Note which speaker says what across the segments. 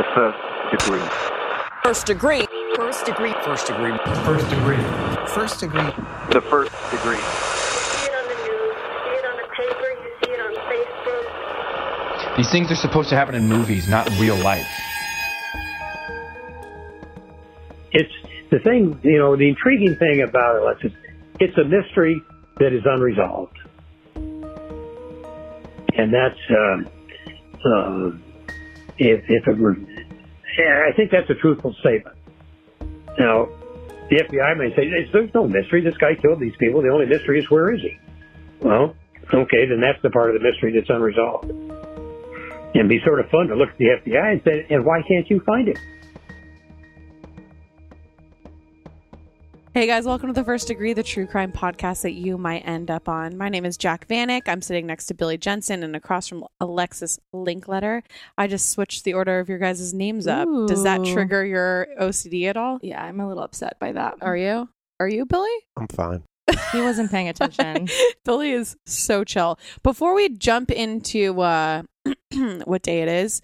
Speaker 1: The first degree.
Speaker 2: First degree.
Speaker 3: First degree.
Speaker 4: First degree.
Speaker 5: First degree.
Speaker 6: First degree.
Speaker 1: The first degree.
Speaker 7: see it on the news, see it on the paper, you see it on Facebook.
Speaker 5: These things are supposed to happen in movies, not in real life.
Speaker 8: It's the thing, you know, the intriguing thing about it, Alexis, it's a mystery that is unresolved. And that's, uh, uh, if, if it were, I think that's a truthful statement. Now, the FBI may say, there's no mystery. This guy killed these people. The only mystery is where is he? Well, okay, then that's the part of the mystery that's unresolved. And it'd be sort of fun to look at the FBI and say, and why can't you find him?
Speaker 9: Hey guys, welcome to the First Degree, the true crime podcast that you might end up on. My name is Jac Vanek. I'm sitting next to Billy Jensen and across from Alexis Linkletter. I just switched the order of your guys' names up. Does that trigger your OCD at all?
Speaker 3: Yeah, I'm a little upset by that.
Speaker 9: Are you? Are you, Billy?
Speaker 10: I'm fine.
Speaker 3: He wasn't paying attention.
Speaker 9: Billy is so chill. Before we jump into uh, what day it is,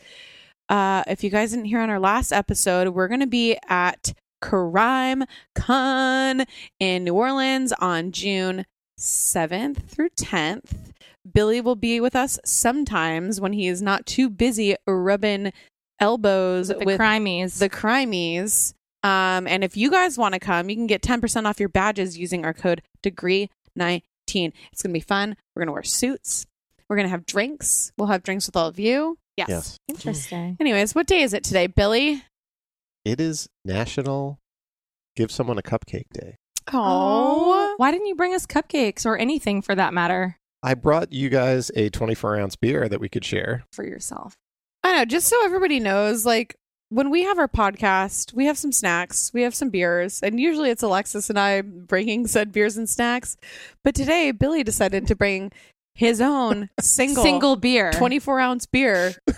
Speaker 9: uh, if you guys didn't hear on our last episode, we're going to be at Crime Con in New Orleans on June 7th through 10th. Billy will be with us sometimes when he is not too busy rubbing elbows
Speaker 3: With the
Speaker 9: with
Speaker 3: crimies.
Speaker 9: the crimies. Um, and if you guys want to come, you can get 10% off your badges using our code degree19. It's going to be fun. We're going to wear suits. We're going to have drinks. We'll have drinks with all of you. Yes.
Speaker 10: Yes.
Speaker 3: Interesting.
Speaker 9: Anyways, what day is it today, Billy?
Speaker 10: It is National Give Someone a Cupcake Day.
Speaker 9: Oh.
Speaker 3: Why didn't you bring us cupcakes or anything for that matter
Speaker 10: I brought you guys a 24 ounce beer that we could share.
Speaker 3: for yourself?
Speaker 9: I know, just so everybody knows, like when we have our podcast, we have some snacks, we have some beers, and usually it's Alexis and I bringing said beers and snacks. But today, Billy decided to bring his own single,
Speaker 3: Single beer.
Speaker 9: 24 ounce beer.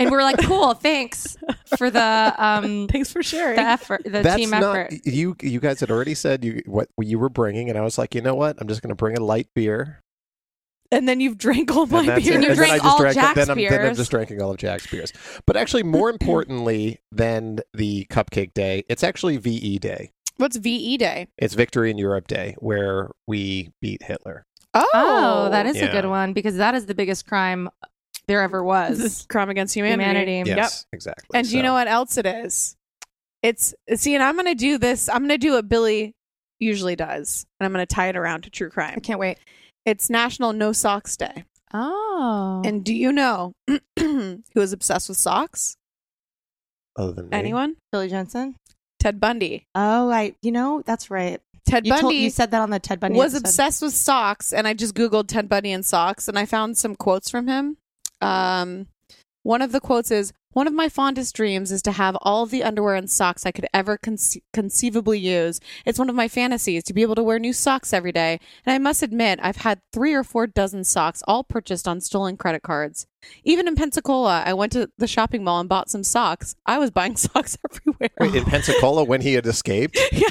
Speaker 3: And we're like, cool, thanks for the um
Speaker 9: Thanks for sharing.
Speaker 3: the effort, the
Speaker 10: That's
Speaker 3: team
Speaker 10: not
Speaker 3: effort.
Speaker 10: you. You guys had already said you what you were bringing, and I was like, you know what? I'm just going to bring a light beer.
Speaker 9: and then you've drank all my
Speaker 10: and that's
Speaker 9: beer.
Speaker 10: it.
Speaker 3: And you
Speaker 10: And then
Speaker 3: drank
Speaker 10: I just
Speaker 3: all
Speaker 10: drank,
Speaker 3: Jac's
Speaker 10: then I'm, Then I'm just drinking all of Jac's beers. But actually, more importantly than the Cupcake Day, it's actually VE Day.
Speaker 9: What's VE Day?
Speaker 10: It's Victory in Europe Day, where we beat Hitler.
Speaker 9: Oh,
Speaker 3: Oh, that oh. is a good one because that is the biggest crime there ever was.
Speaker 9: crime against humanity.
Speaker 3: Humanity.
Speaker 10: Yes, exactly.
Speaker 9: And do you know what else it is? It's see, and I'm gonna do this. I'm gonna do what Billy usually does, and I'm gonna tie it around to true crime.
Speaker 3: I can't wait.
Speaker 9: It's National No Socks Day.
Speaker 3: Oh.
Speaker 9: And do you know who is obsessed with socks?
Speaker 10: Other than me?
Speaker 9: Anyone?
Speaker 3: Billy Jensen?
Speaker 9: Ted Bundy.
Speaker 3: Oh, I you know, that's right.
Speaker 9: Ted
Speaker 3: You,
Speaker 9: Bundy
Speaker 3: told, you said that on the Ted Bundy
Speaker 9: was
Speaker 3: episode.
Speaker 9: obsessed with socks, and I just googled Ted Bundy and socks, and I found some quotes from him. Um, one of the quotes is, "One of my fondest dreams is to have all the underwear and socks I could ever conce- conceivably use. It's one of my fantasies to be able to wear new socks every day. And I must admit, I've had three or four dozen socks, all purchased on stolen credit cards. Even in Pensacola, I went to the shopping mall and bought some socks. I was buying socks everywhere.
Speaker 10: Wait, in Pensacola when he had escaped?
Speaker 9: yeah,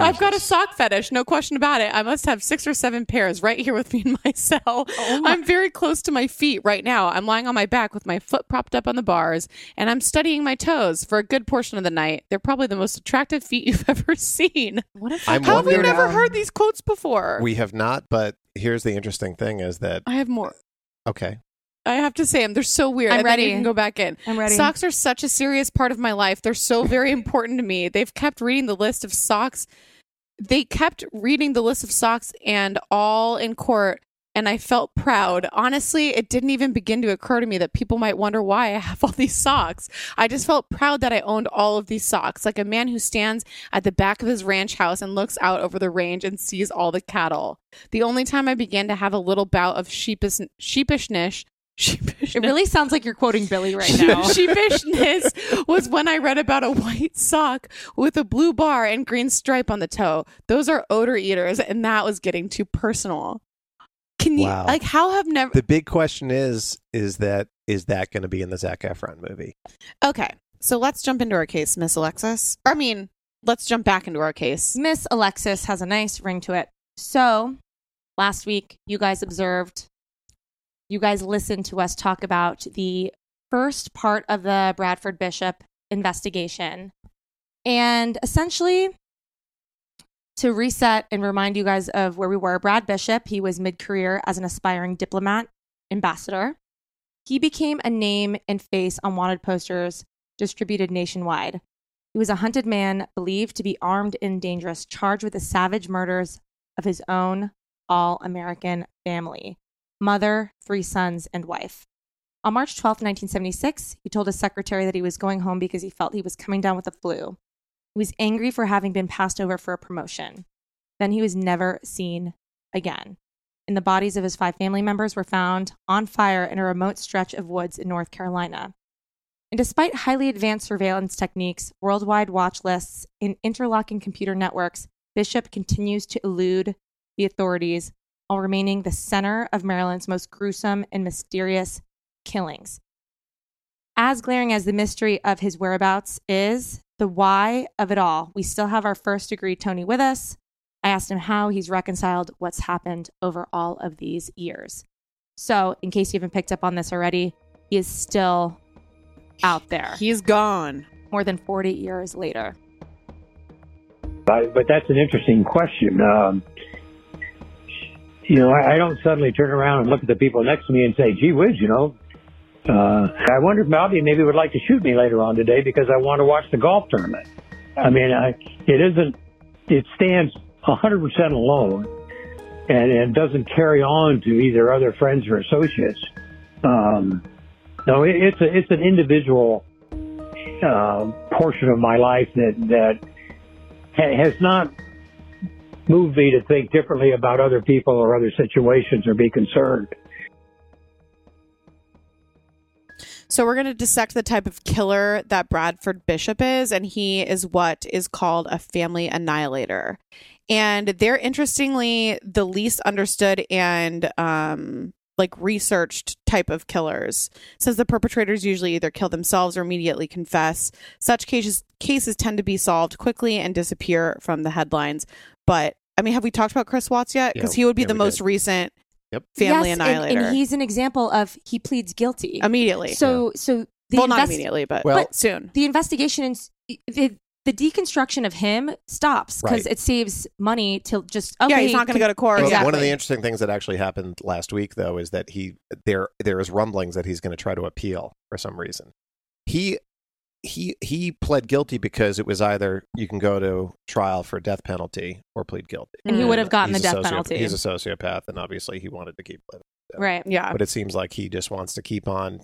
Speaker 9: I've got a sock fetish, no question about it. I must have six or seven pairs right here with me in my cell. Oh, oh I'm very close to my feet right now. I'm lying on my back with my foot propped up on the bars, and I'm studying my toes for a good portion of the night. They're probably the most attractive feet you've ever seen.
Speaker 3: What if
Speaker 10: I'm
Speaker 9: How have we
Speaker 10: wondering-
Speaker 9: never heard these quotes before?
Speaker 10: We have not, but here's the interesting thing is that
Speaker 9: I have more.
Speaker 10: okay.
Speaker 9: I have to say them. They're so weird.
Speaker 3: I'm
Speaker 9: and then you
Speaker 3: ready.
Speaker 9: can go back in.
Speaker 3: I'm ready.
Speaker 9: Socks are such a serious part of my life. They're so very important to me. They've kept reading the list of socks. They kept reading the list of socks and all in court. And I felt proud. Honestly, it didn't even begin to occur to me that people might wonder why I have all these socks. I just felt proud that I owned all of these socks, like a man who stands at the back of his ranch house and looks out over the range and sees all the cattle. The only time I began to have a little bout of sheepish, sheepishness, sheepishness
Speaker 3: It really sounds like you're quoting Billy right now.
Speaker 9: sheepishness was when I read about a white sock with a blue bar and green stripe on the toe. Those are odor eaters, and that was getting too personal. Can you
Speaker 10: Wow.
Speaker 9: like how have never
Speaker 10: The big question is: is that is that going to be in the Zac Efron movie?
Speaker 9: Okay, so let's jump into our case, Miss Alexis. I mean, let's jump back into our case.
Speaker 3: Miss Alexis has a nice ring to it. So, last week, you guys observed, you guys listened to us talk about the first part of the Bradford Bishop investigation. And essentially, to reset and remind you guys of where we were, Brad Bishop, he was mid career as an aspiring diplomat, ambassador. He became a name and face on wanted posters distributed nationwide. He was a hunted man, believed to be armed and dangerous, charged with the savage murders of his own all American family mother, three sons, and wife. On March 12, 1976, he told his secretary that he was going home because he felt he was coming down with the flu. He was angry for having been passed over for a promotion. Then he was never seen again. And the bodies of his five family members were found on fire in a remote stretch of woods in North Carolina. And despite highly advanced surveillance techniques, worldwide watch lists, and interlocking computer networks, Bishop continues to elude the authorities while remaining the center of Maryland's most gruesome and mysterious killings. As glaring as the mystery of his whereabouts is, the why of it all, we still have our first degree Tony with us. I asked him how he's reconciled what's happened over all of these years. So, in case you haven't picked up on this already, he is still out there
Speaker 9: He's gone.
Speaker 3: more than 40 years later.
Speaker 8: But, but that's an interesting question. Um, you know, I, I don't suddenly turn around and look at the people next to me and say, gee whiz, you know, uh, I wonder if Bobby maybe would like to shoot me later on today because I want to watch the golf tournament. I mean, I, it isn't, it stands 100% alone and, and doesn't carry on to either other friends or associates. Um, no, it, it's a, it's an individual, uh, portion of my life that, that ha- has not moved me to think differently about other people or other situations or be concerned.
Speaker 9: So we're going to dissect the type of killer that Bradford Bishop is, and he is what is called a family annihilator. And they're interestingly the least understood and um, like researched type of killers, since the perpetrators usually either kill themselves or immediately confess. Such cases cases tend to be solved quickly and disappear from the headlines. But I mean, have we talked about Chris Watts yet? Because
Speaker 10: Yeah,
Speaker 9: he would be
Speaker 10: yeah,
Speaker 9: the most
Speaker 10: did.
Speaker 9: recent
Speaker 10: Yep.
Speaker 9: family
Speaker 3: Yes, and-
Speaker 9: annihilator.
Speaker 3: And, he's an example of he pleads guilty.
Speaker 9: immediately.
Speaker 3: So, so the
Speaker 9: well, not immediately, but,
Speaker 10: Well-
Speaker 9: but soon.
Speaker 3: the investigation and the, the deconstruction of him stops because
Speaker 10: Right.
Speaker 3: it saves money to just okay.
Speaker 9: yeah, he's not going to go to court.
Speaker 10: Well,
Speaker 3: Exactly.
Speaker 10: One of the interesting things that actually happened last week, though, is that he there there is rumblings that he's going to try to appeal for some reason. He he he pled guilty because it was either you can go to trial for death penalty or plead guilty.
Speaker 3: and he would have gotten
Speaker 10: He's
Speaker 3: the death
Speaker 10: socio-
Speaker 3: penalty.
Speaker 10: He's a sociopath, and obviously he wanted to keep living.
Speaker 3: right.
Speaker 9: Yeah.
Speaker 10: But it seems like he just wants to keep on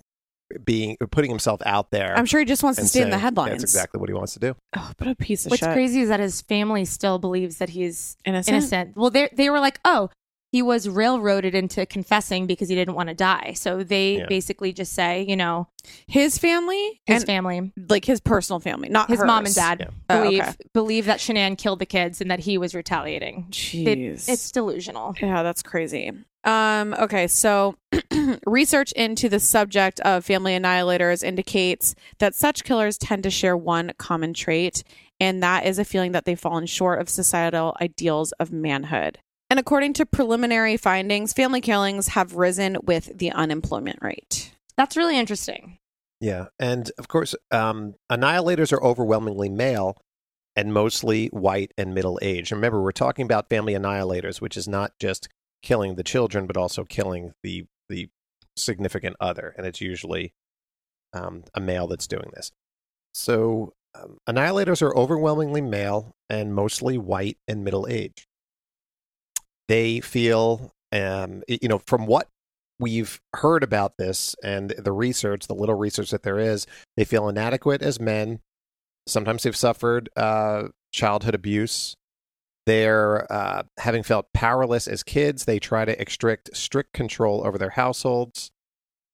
Speaker 10: being putting himself out there.
Speaker 9: I'm sure he just wants to
Speaker 10: and
Speaker 9: stay in the headlines.
Speaker 10: That's exactly what he wants to do.
Speaker 9: Oh, but a piece of
Speaker 3: What's
Speaker 9: shit.
Speaker 3: crazy is that his family still believes that he's
Speaker 9: Innocent?
Speaker 3: innocent. Well, they they were like, oh, he was railroaded into confessing because he didn't want to die. So they
Speaker 10: Yeah.
Speaker 3: basically just say, you know,
Speaker 9: His family
Speaker 3: his
Speaker 9: and
Speaker 3: family,
Speaker 9: like his personal family, not
Speaker 3: his mom and dad
Speaker 10: Yeah.
Speaker 9: Oh,
Speaker 3: believe
Speaker 9: okay.
Speaker 3: believe that Shanann killed the kids and that he was retaliating. It-
Speaker 9: Jeez,
Speaker 3: it's delusional.
Speaker 9: yeah, that's crazy. Um, okay, so research into the subject of family annihilators indicates that such killers tend to share one common trait, and that is a feeling that they've fallen short of societal ideals of manhood. And according to preliminary findings, family killings have risen with the unemployment rate.
Speaker 3: That's really interesting.
Speaker 10: Yeah, and of course, um, annihilators are overwhelmingly male and mostly white and middle aged. Remember, we're talking about family annihilators, which is not just killing the children, but also killing the the significant other, and it's usually um, a male that's doing this. So, um, annihilators are overwhelmingly male and mostly white and middle age. They feel, um, you know, from what we've heard about this and the research, the little research that there is, they feel inadequate as men. Sometimes they've suffered uh, childhood abuse. They're uh, having felt powerless as kids. They try to extract strict control over their households,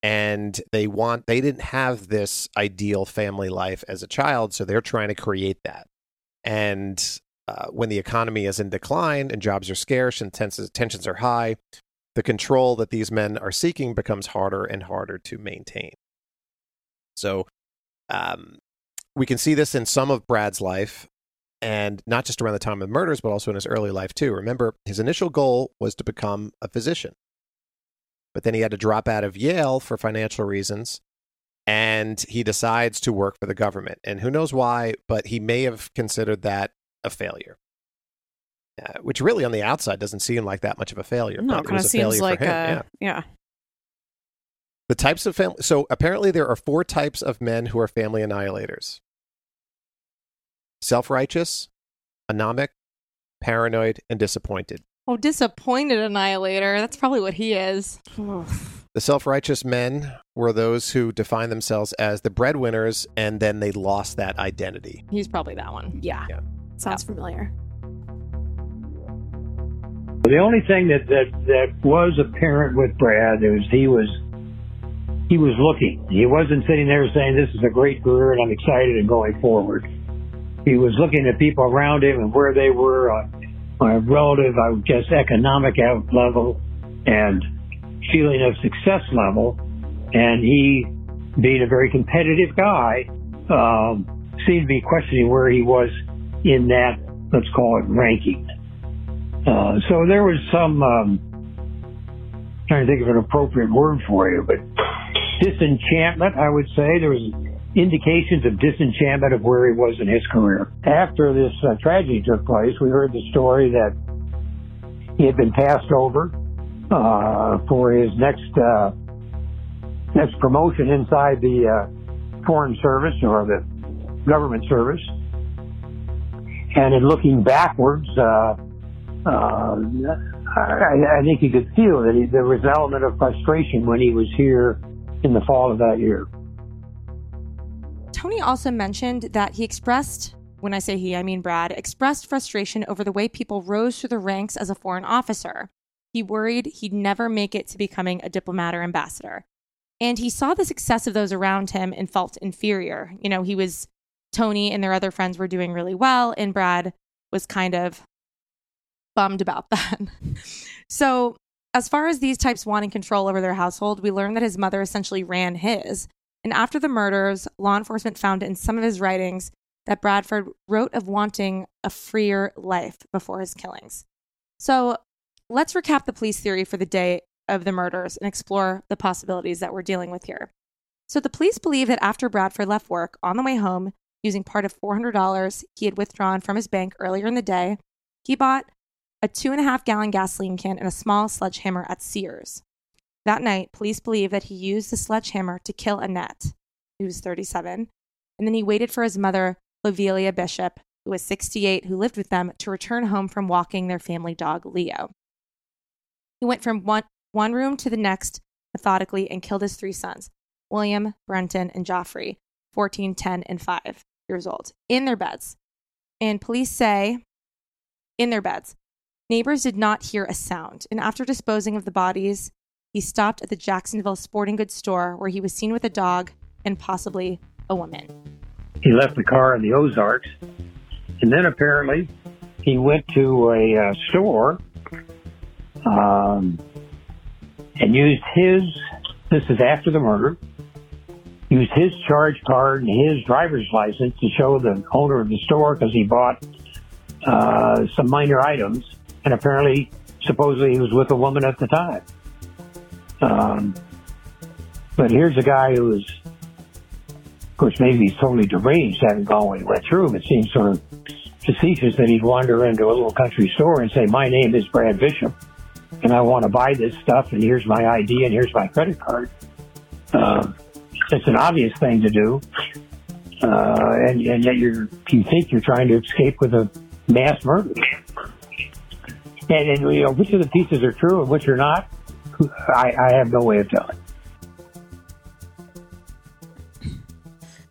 Speaker 10: and they want they didn't have this ideal family life as a child, so they're trying to create that. And uh, when the economy is in decline and jobs are scarce and tensions, tensions are high, the control that these men are seeking becomes harder and harder to maintain. So, um, we can see this in some of Brad's life and not just around the time of the murders, but also in his early life too. Remember, his initial goal was to become a physician, but then he had to drop out of Yale for financial reasons, and he decides to work for the government. And who knows why, but he may have considered that a failure. Uh, which really on the outside doesn't seem like that much of a failure.
Speaker 9: No,
Speaker 10: but
Speaker 9: it
Speaker 10: it
Speaker 9: kind of
Speaker 10: a
Speaker 9: seems
Speaker 10: failure
Speaker 9: like
Speaker 10: him.
Speaker 9: a
Speaker 10: yeah.
Speaker 9: yeah.
Speaker 10: The types of family. So apparently, there are four types of men who are family annihilators self righteous, anomic, paranoid, and disappointed.
Speaker 3: Oh, disappointed annihilator. That's probably what he is.
Speaker 10: The self righteous men were those who define themselves as the breadwinners and then they lost that identity.
Speaker 3: He's probably that one.
Speaker 9: Yeah.
Speaker 10: Yeah.
Speaker 9: Sounds familiar.
Speaker 8: The only thing that, that, that was apparent with Brad is he was he was looking. He wasn't sitting there saying this is a great career and I'm excited and going forward. He was looking at people around him and where they were on, on a relative, I would guess, economic level and feeling of success level. And he, being a very competitive guy, um, seemed to be questioning where he was in that, let's call it ranking. Uh, so there was some, um, trying to think of an appropriate word for you, but disenchantment, I would say. There was indications of disenchantment of where he was in his career. After this uh, tragedy took place, we heard the story that he had been passed over uh, for his next uh, next promotion inside the uh, foreign service or the government service. And in looking backwards, uh, uh, I, I think you could feel that he, there was an element of frustration when he was here in the fall of that year.
Speaker 3: Tony also mentioned that he expressed, when I say he, I mean Brad, expressed frustration over the way people rose through the ranks as a foreign officer. He worried he'd never make it to becoming a diplomat or ambassador. And he saw the success of those around him and felt inferior. You know, he was, Tony and their other friends were doing really well, and Brad was kind of bummed about that. so, as far as these types wanting control over their household, we learned that his mother essentially ran his. And after the murders, law enforcement found in some of his writings that Bradford wrote of wanting a freer life before his killings. So let's recap the police theory for the day of the murders and explore the possibilities that we're dealing with here. So the police believe that after Bradford left work on the way home, using part of $400 he had withdrawn from his bank earlier in the day, he bought a two and a half gallon gasoline can and a small sledgehammer at Sears. That night, police believe that he used the sledgehammer to kill Annette, who was 37, and then he waited for his mother, Lobelia Bishop, who was 68, who lived with them, to return home from walking their family dog, Leo. He went from one, one room to the next methodically and killed his three sons, William, Brenton, and Geoffrey, 14, 10, and 5 years old, in their beds. And police say, in their beds. Neighbors did not hear a sound, and after disposing of the bodies, he stopped at the Jacksonville sporting goods store where he was seen with a dog and possibly a woman.
Speaker 8: He left the car in the Ozarks, and then apparently he went to a uh, store um, and used his. This is after the murder. Used his charge card and his driver's license to show the owner of the store because he bought uh, some minor items, and apparently, supposedly, he was with a woman at the time. Um, but here's a guy who is, of course, maybe he's totally deranged, having gone what he went through. It seems sort of facetious that he'd wander into a little country store and say, "My name is Brad Bishop," and I want to buy this stuff, and here's my ID, and here's my credit card. Uh, it's an obvious thing to do, uh, and, and yet you're you think you're trying to escape with a mass murder. And, and you know which of the pieces are true and which are not. I, I have no way of telling.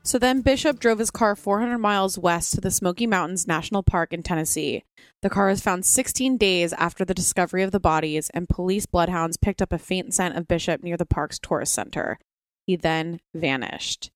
Speaker 9: So then Bishop drove his car 400 miles west to the Smoky Mountains National Park in Tennessee. The car was found 16 days after the discovery of the bodies, and police bloodhounds picked up a faint scent of Bishop near the park's tourist center. He then vanished.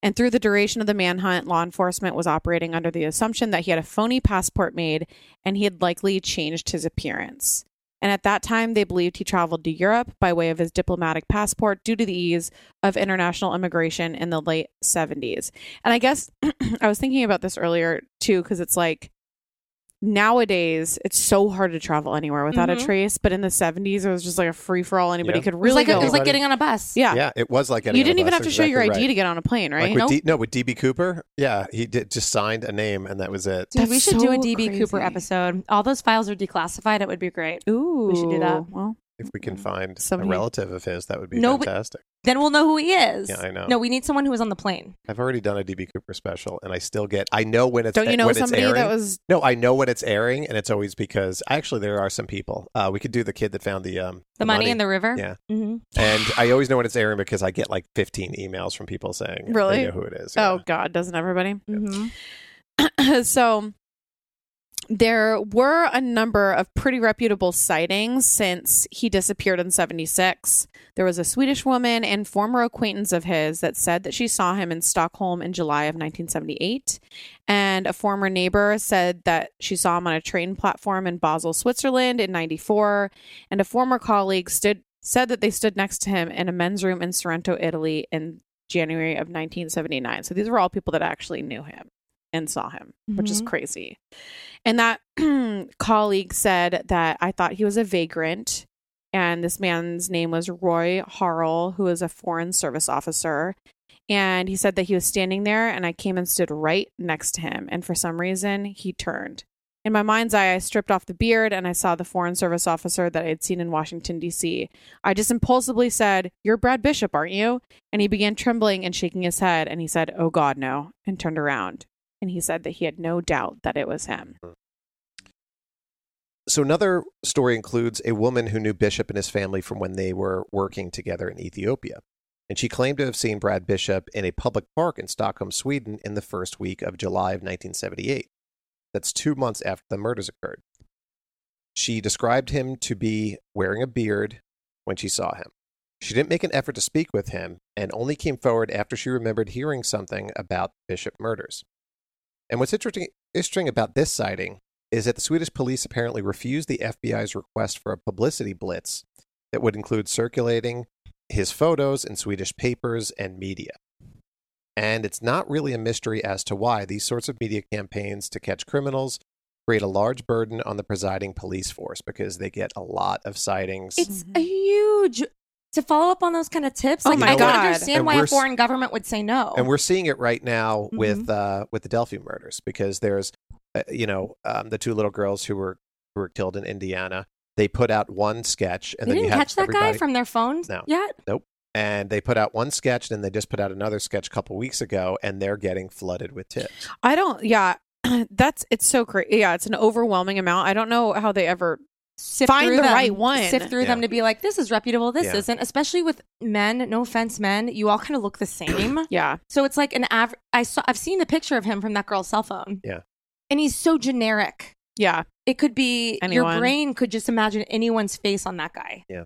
Speaker 9: And through the duration of the manhunt, law enforcement was operating under the assumption that he had a phony passport made and he had likely changed his appearance. And at that time, they believed he traveled to Europe by way of his diplomatic passport due to the ease of international immigration in the late 70s. And I guess I was thinking about this earlier too, because it's like nowadays it's so hard to travel anywhere without
Speaker 3: Mhm.
Speaker 9: a trace. But in the 70s, it was just like a free for all. Anybody
Speaker 10: Yeah.
Speaker 9: could
Speaker 3: It was
Speaker 9: really
Speaker 3: like
Speaker 9: go.
Speaker 3: it was like getting on a bus.
Speaker 9: yeah.
Speaker 10: Yeah, it was like getting
Speaker 9: You
Speaker 10: on a
Speaker 9: didn't even
Speaker 10: bus,
Speaker 9: have to show your ID
Speaker 10: right.
Speaker 9: to get on a plane, right?
Speaker 10: Like with
Speaker 3: Nope.
Speaker 10: D, no, with DB Cooper, yeah, he did just signed a name and that was it.
Speaker 3: Dude, we
Speaker 9: That's
Speaker 3: should do a
Speaker 9: so
Speaker 3: DB Cooper episode. All those files are declassified. It would be great.
Speaker 9: Ooh, we
Speaker 3: should do that.
Speaker 9: Well,
Speaker 10: If we can find
Speaker 9: Somebody-
Speaker 10: a relative of his, that would be
Speaker 3: No, but-
Speaker 10: fantastic.
Speaker 3: Then we'll know who he is.
Speaker 10: Yeah, I know.
Speaker 3: No, we need someone who was on the plane.
Speaker 10: I've already done a DB Cooper special, and I still get. I know when it's.
Speaker 9: don't you know
Speaker 10: when it's
Speaker 9: somebody
Speaker 10: airing.
Speaker 9: that was
Speaker 10: No, I know when it's airing, and it's always because actually there are some people. Uh, we could do the kid that found the um
Speaker 3: The, money, in the river.
Speaker 10: Yeah.
Speaker 3: hmm
Speaker 10: and I always know when it's airing because I get like 15 emails from people saying
Speaker 9: Really?
Speaker 10: they know who it is.
Speaker 9: Oh. God, doesn't everybody?
Speaker 3: hmm
Speaker 9: so there were a number of pretty reputable sightings since he disappeared in 76. There was a Swedish woman and former acquaintance of his that said that she saw him in Stockholm in July of 1978. And a former neighbor said that she saw him on a train platform in Basel, Switzerland in 94. And a former colleague stood said that they stood next to him in a men's room in Sorrento, Italy in January of 1979. So these were all people that actually knew him and saw him, which is
Speaker 3: Mhm.
Speaker 9: crazy. And that colleague said that I thought he was a vagrant. And this man's name was Roy Harrell, who is a foreign service officer. And he said that he was standing there, and I came and stood right next to him. And for some reason, he turned. In my mind's eye, I stripped off the beard and I saw the foreign service officer that I had seen in Washington, D.C. I just impulsively said, You're Brad Bishop, aren't you? And he began trembling and shaking his head. And he said, Oh, God, no, and turned around. And he said that he had no doubt that it was him. Hmm.
Speaker 10: So another story includes a woman who knew Bishop and his family from when they were working together in Ethiopia. And she claimed to have seen Brad Bishop in a public park in Stockholm, Sweden in the first week of July of 1978. That's two months after the murders occurred. She described him to be wearing a beard when she saw him. She didn't make an effort to speak with him and only came forward after she remembered hearing something about Bishop murders. And what's interesting, interesting about this sighting is that the Swedish police apparently refused the FBI's request for a publicity blitz that would include circulating his photos in Swedish papers and media. And it's not really a mystery as to why these sorts of media campaigns to catch criminals create a large burden on the presiding police force because they get a lot of sightings.
Speaker 3: It's mm-hmm. a huge. To follow up on those kind of tips,
Speaker 9: Oh
Speaker 3: like
Speaker 9: my
Speaker 3: I don't understand
Speaker 10: And
Speaker 3: why
Speaker 10: we're
Speaker 3: a
Speaker 10: s-
Speaker 3: foreign government would say no.
Speaker 10: and we're seeing it right now
Speaker 3: Mhm.
Speaker 10: with uh, with the Delphi murders because there's uh, you know um, the two little girls who were who were killed in Indiana. They put out one sketch, and
Speaker 3: they
Speaker 10: then
Speaker 3: didn't
Speaker 10: you have
Speaker 3: catch that guy from their phones
Speaker 10: No.
Speaker 3: yet. Nope.
Speaker 10: And they put out one sketch, and they just put out another sketch a couple weeks ago, and they're getting flooded with tips.
Speaker 9: I don't, yeah, that's, it's so crazy. Yeah, it's an overwhelming amount. I don't know how they ever
Speaker 3: Sift
Speaker 9: Find
Speaker 3: through
Speaker 9: the
Speaker 3: them,
Speaker 9: right one.
Speaker 3: Sift through
Speaker 10: Yeah.
Speaker 3: them to be like, this is reputable, this
Speaker 10: Yeah.
Speaker 3: isn't. Especially with men. No offense, men. You all kind of look the same.
Speaker 9: Yeah.
Speaker 3: So it's like an average. I saw. I've seen the picture of him from that girl's cell phone.
Speaker 10: Yeah.
Speaker 3: And he's so generic.
Speaker 9: Yeah.
Speaker 3: It could be
Speaker 9: Anyone.
Speaker 3: your brain could just imagine anyone's face on that guy.
Speaker 10: Yeah.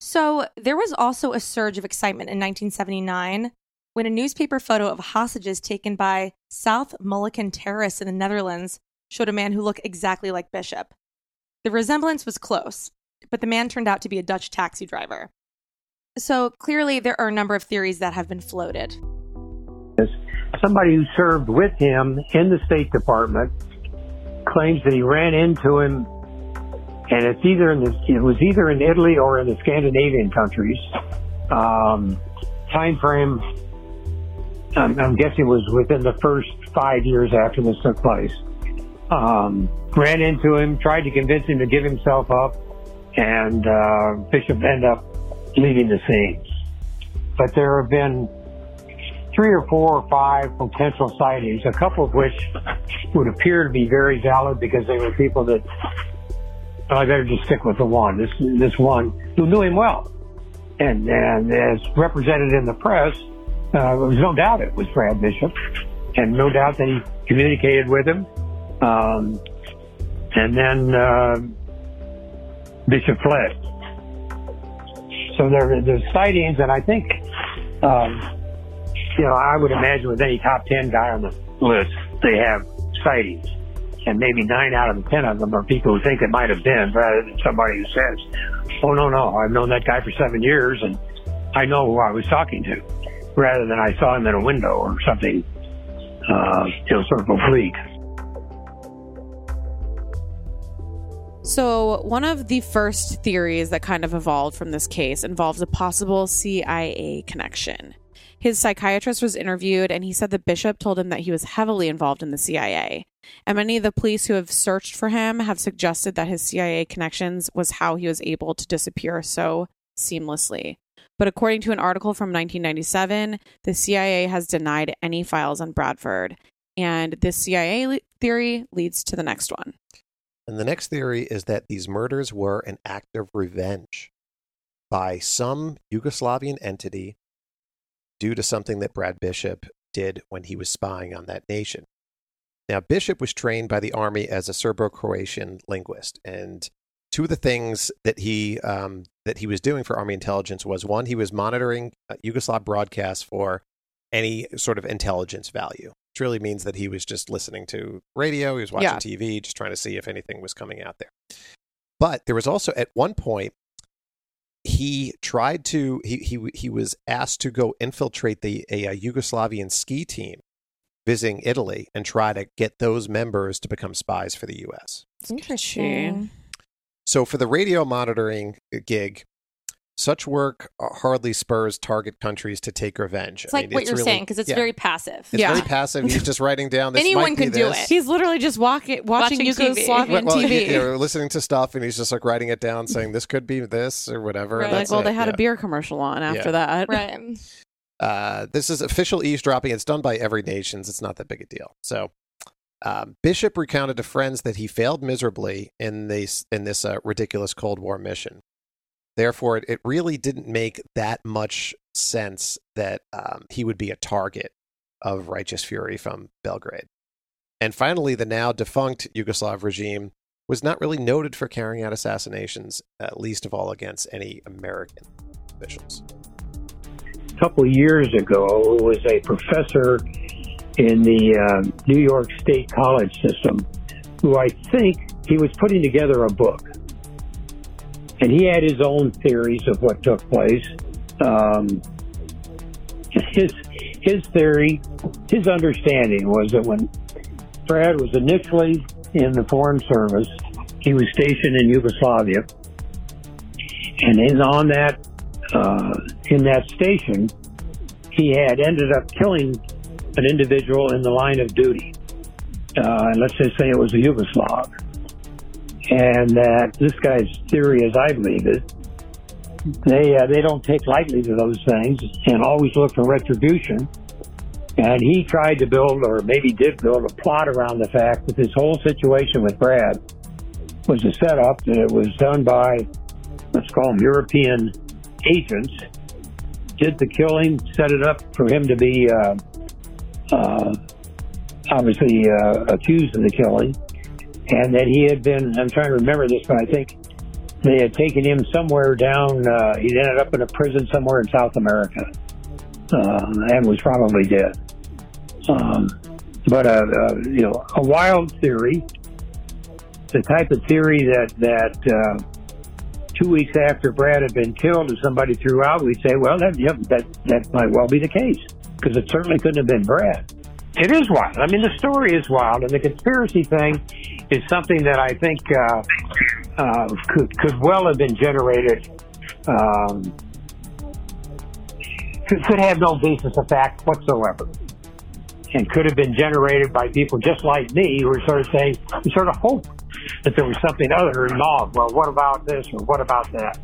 Speaker 3: So there was also a surge of excitement in 1979 when a newspaper photo of hostages taken by South Moluccan terrorists in the Netherlands showed a man who looked exactly like Bishop. The resemblance was close, but the man turned out to be a Dutch taxi driver. So clearly, there are a number of theories that have been floated.
Speaker 8: Somebody who served with him in the State Department claims that he ran into him, and it's either in the, it was either in Italy or in the Scandinavian countries. Um, time frame, I'm, I'm guessing was within the first five years after this took place. Um, ran into him, tried to convince him to give himself up, and uh, Bishop ended up leaving the scene. But there have been three or four or five potential sightings, a couple of which would appear to be very valid because they were people that well, I better just stick with the one. This this one who knew him well, and and as represented in the press, uh, there was no doubt it was Brad Bishop, and no doubt that he communicated with him. Um, and then uh, Bishop fled. So there, there's sightings, and I think, um, you know, I would imagine with any top ten guy on the list, they have sightings, and maybe nine out of the ten of them are people who think it might have been, rather than somebody who says, "Oh no, no, I've known that guy for seven years, and I know who I was talking to," rather than I saw him in a window or something, uh, you know, sort of oblique.
Speaker 9: So, one of the first theories that kind of evolved from this case involves a possible CIA connection. His psychiatrist was interviewed, and he said the bishop told him that he was heavily involved in the CIA. And many of the police who have searched for him have suggested that his CIA connections was how he was able to disappear so seamlessly. But according to an article from 1997, the CIA has denied any files on Bradford. And this CIA theory leads to the next one.
Speaker 10: And the next theory is that these murders were an act of revenge by some Yugoslavian entity due to something that Brad Bishop did when he was spying on that nation. Now, Bishop was trained by the army as a Serbo-Croatian linguist, and two of the things that he um, that he was doing for army intelligence was one, he was monitoring uh, Yugoslav broadcasts for any sort of intelligence value, which really means that he was just listening to radio, he was watching
Speaker 9: Yeah.
Speaker 10: TV, just trying to see if anything was coming out there. But there was also at one point he tried to he he he was asked to go infiltrate the a, uh Yugoslavian ski team visiting Italy and try to get those members to become spies for the US.
Speaker 3: Interesting.
Speaker 10: So for the radio monitoring gig, such work uh, hardly spurs target countries to take revenge.
Speaker 3: It's like what you're saying because it's
Speaker 10: yeah,
Speaker 3: very passive.
Speaker 10: it's
Speaker 9: Yeah.
Speaker 10: very passive. He's just writing down this.
Speaker 3: Anyone
Speaker 10: might
Speaker 3: can do
Speaker 10: this.
Speaker 3: it.
Speaker 9: He's literally just walking, watching,
Speaker 3: Watching TV.
Speaker 9: Yugoslavian
Speaker 10: well,
Speaker 9: TV.
Speaker 10: he- you know, listening to stuff, and he's just like writing it down, saying this could be this or whatever.
Speaker 3: Right.
Speaker 10: and
Speaker 9: like, well,
Speaker 10: it,
Speaker 9: they had
Speaker 10: yeah.
Speaker 9: a beer commercial on after
Speaker 10: Yeah.
Speaker 9: that.
Speaker 3: Right.
Speaker 10: Uh, this is official eavesdropping. It's done by every nations. It's not that big a deal. So, um, Bishop recounted to friends that he failed miserably in this in this uh, ridiculous Cold War mission. Therefore, it, it really didn't make that much sense that um, he would be a target of righteous fury from Belgrade. And finally, the now defunct Yugoslav regime was not really noted for carrying out assassinations, uh, least of all against any American officials.
Speaker 8: a couple years ago was a professor in the uh, New York State College system, who I think he was putting together a book. And he had his own theories of what took place. Um, his his theory, his understanding was that when Brad was initially in the Foreign Service, he was stationed in Yugoslavia, and in on that uh, in that station, he had ended up killing an individual in the line of duty. Uh, let's just say it was a Yugoslav. And that this guy's theory, as I believe it, they uh, they don't take lightly to those things and always look for retribution. And he tried to build, or maybe did build, a plot around the fact that this whole situation with Brad was a setup that it was done by, let's call them European agents, did the killing, set it up for him to be uh, uh, obviously uh, accused of the killing, and that he had been, I'm trying to remember this, but I think they had taken him somewhere down, uh, he ended up in a prison somewhere in South America, uh, and was probably dead. Um, but, uh, uh, you know, a wild theory, the type of theory that, that, uh, two weeks after Brad had been killed, if somebody threw out, we'd say, well, that, yep, that, that might well be the case, because it certainly couldn't have been Brad. It is wild. I mean, the story is wild, and the conspiracy thing is something that I think uh, uh, could could well have been generated. Um, could, could have no basis of fact whatsoever, and could have been generated by people just like me who are sort of saying, we sort of hope that there was something other involved. Well, what about this or what about that?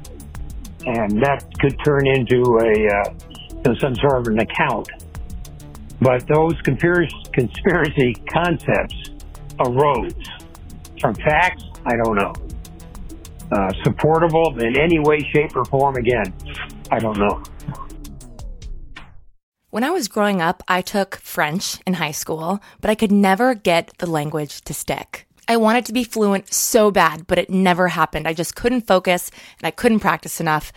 Speaker 8: And that could turn into a uh, some sort of an account. But those conspiracy, concepts arose from facts. I don't know. Uh, supportable in any way, shape, or form. Again, I don't know.
Speaker 2: When I was growing up, I took French in high school, but I could never get the language to stick. I wanted to be fluent so bad, but it never happened. I just couldn't focus and I couldn't practice enough,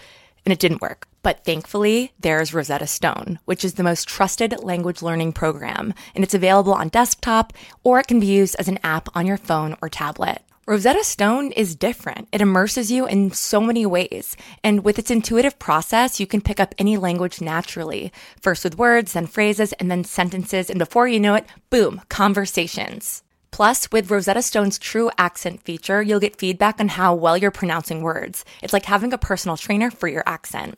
Speaker 2: and it didn't work. But thankfully, there's Rosetta Stone, which is the most trusted language learning program, and it's available on desktop or it can be used as an app on your phone or tablet. Rosetta Stone is different. It immerses you in so many ways. And with its intuitive process, you can pick up any language naturally. First with words, then phrases, and then sentences. And before you know it, boom, conversations. Plus, with Rosetta Stone's true accent feature, you'll get feedback on how well you're pronouncing words. It's like having a personal trainer for your accent.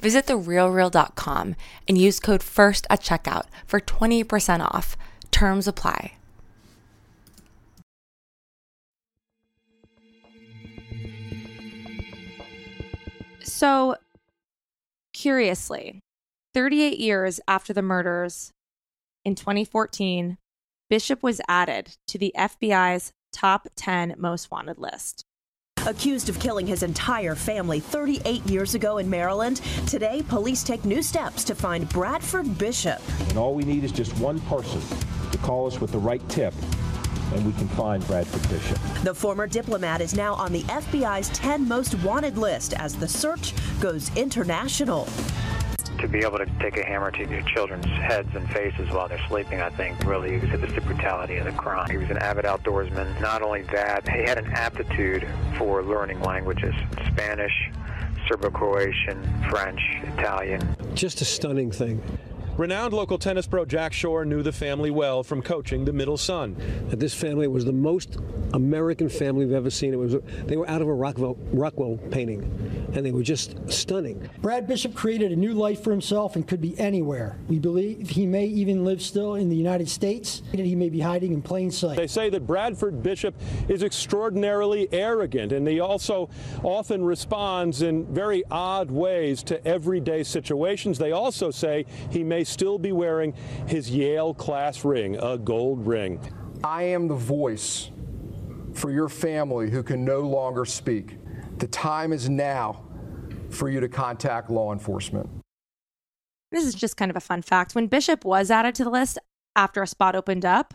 Speaker 2: Visit therealreal.com and use code FIRST at checkout for 20% off. Terms apply.
Speaker 3: So, curiously, 38 years after the murders in 2014, Bishop was added to the FBI's top 10 most wanted list.
Speaker 4: Accused of killing his entire family 38 years ago in Maryland, today police take new steps to find Bradford Bishop.
Speaker 6: And all we need is just one person to call us with the right tip, and we can find Bradford Bishop.
Speaker 4: The former diplomat is now on the FBI's 10 most wanted list as the search goes international.
Speaker 1: To be able to take a hammer to your children's heads and faces while they're sleeping, I think, really exhibits the brutality of the crime. He was an avid outdoorsman. Not only that, he had an aptitude for learning languages Spanish, Serbo-Croatian, French, Italian.
Speaker 11: Just a stunning thing. Renowned local tennis pro Jack Shore knew the family well from coaching the middle son.
Speaker 12: That this family was the most American family we've ever seen. It was they were out of a Rockwell, Rockwell painting, and they were just stunning.
Speaker 13: Brad Bishop created a new life for himself and could be anywhere. We believe he may even live still in the United States. He may be hiding in plain sight.
Speaker 11: They say that Bradford Bishop is extraordinarily arrogant, and he also often responds in very odd ways to everyday situations. They also say he may still be wearing his Yale class ring, a gold ring.
Speaker 14: I am the voice for your family who can no longer speak. The time is now for you to contact law enforcement.
Speaker 3: This is just kind of a fun fact. When Bishop was added to the list after a spot opened up,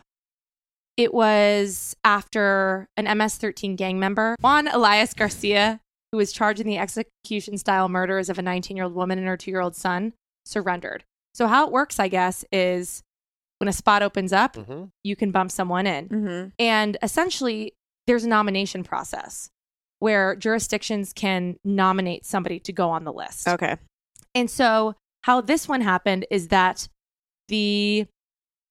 Speaker 3: it was after an MS 13 gang member, Juan Elias Garcia, who was charged in the execution style murders of a 19 year old woman and her two year old son, surrendered. So, how it works, I guess, is when a spot opens up,
Speaker 10: Mm-hmm.
Speaker 3: you can bump someone in.
Speaker 9: Mm-hmm.
Speaker 3: And essentially, there's a nomination process where jurisdictions can nominate somebody to go on the list.
Speaker 9: Okay.
Speaker 3: And so, how this one happened is that the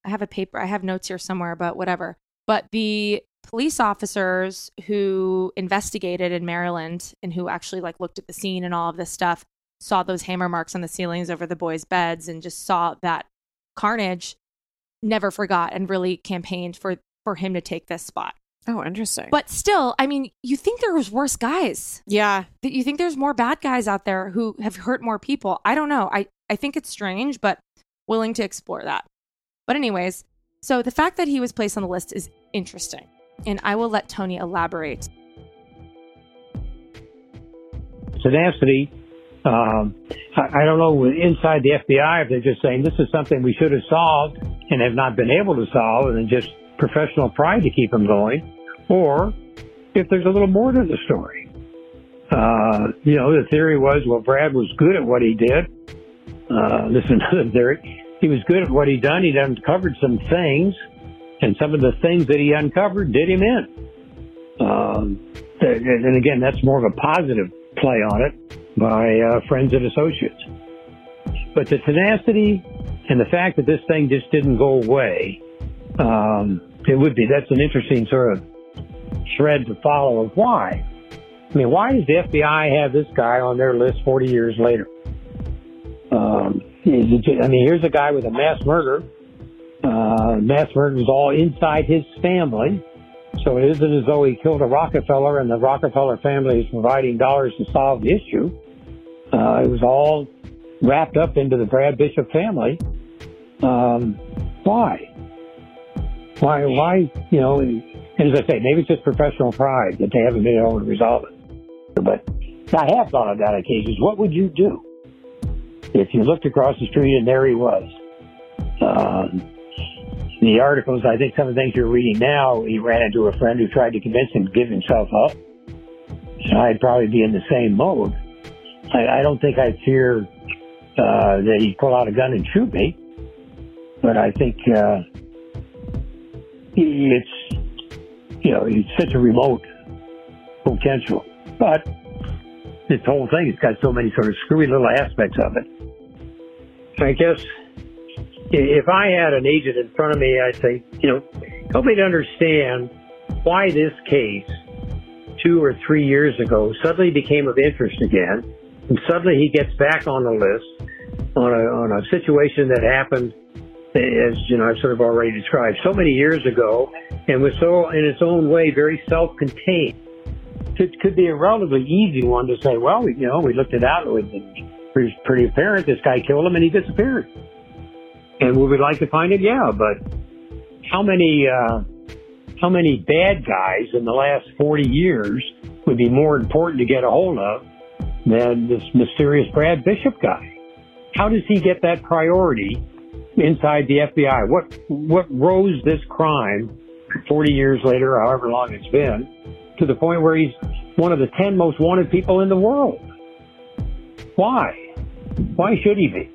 Speaker 3: I have a paper, I have notes here somewhere, but whatever. But the police officers who investigated in Maryland and who actually like looked at the scene and all of this stuff saw those hammer marks on the ceilings over the boys' beds and just saw that carnage never forgot and really campaigned for for him to take this spot.
Speaker 9: Oh, interesting.
Speaker 3: But still, I mean, you think there was worse guys.
Speaker 9: Yeah.
Speaker 3: That you think there's more bad guys out there who have hurt more people. I don't know. I, I think it's strange, but willing to explore that. But anyways, so the fact that he was placed on the list is interesting. And I will let Tony elaborate.
Speaker 8: tenacity. Um, I, don't know inside the FBI if they're just saying this is something we should have solved and have not been able to solve, and just professional pride to keep them going, or if there's a little more to the story. Uh, you know, the theory was, well, Brad was good at what he did. Uh, this is another theory. He was good at what he done. He'd uncovered some things, and some of the things that he uncovered did him in. Um, and again, that's more of a positive play on it by uh, friends and associates. But the tenacity and the fact that this thing just didn't go away, um, it would be, that's an interesting sort of thread to follow of why. I mean, why does the FBI have this guy on their list 40 years later? Um, I mean, here's a guy with a mass murder. Uh, mass murder is all inside his family. So it isn't as though he killed a Rockefeller and the Rockefeller family is providing dollars to solve the issue. Uh, it was all wrapped up into the Brad Bishop family. Um, why? Why, why, you know, and as I say, maybe it's just professional pride that they haven't been able to resolve it. But I have thought of that on occasions. What would you do if you looked across the street and there he was? Um, the articles, I think some of the things you're reading now, he ran into a friend who tried to convince him to give himself up. And I'd probably be in the same mode. I, I don't think I'd fear uh, that he'd pull out a gun and shoot me, but I think uh, it's you know it's such a remote potential. But this whole thing has got so many sort of screwy little aspects of it. I guess if I had an agent in front of me, I'd say, you know, help me to understand why this case two or three years ago suddenly became of interest again, and suddenly he gets back on the list on a on a situation that happened, as you know, I've sort of already described, so many years ago, and was so in its own way very self-contained. It could be a relatively easy one to say, well, you know, we looked it out, it was pretty, apparent this guy killed him and he disappeared. And would we like to find it? Yeah, but how many uh, how many bad guys in the last 40 years would be more important to get a hold of than this mysterious Brad Bishop guy? How does he get that priority inside the FBI? What what rose this crime 40 years later, however long it's been, to the point where he's one of the 10 most wanted people in the world? Why? Why should he be?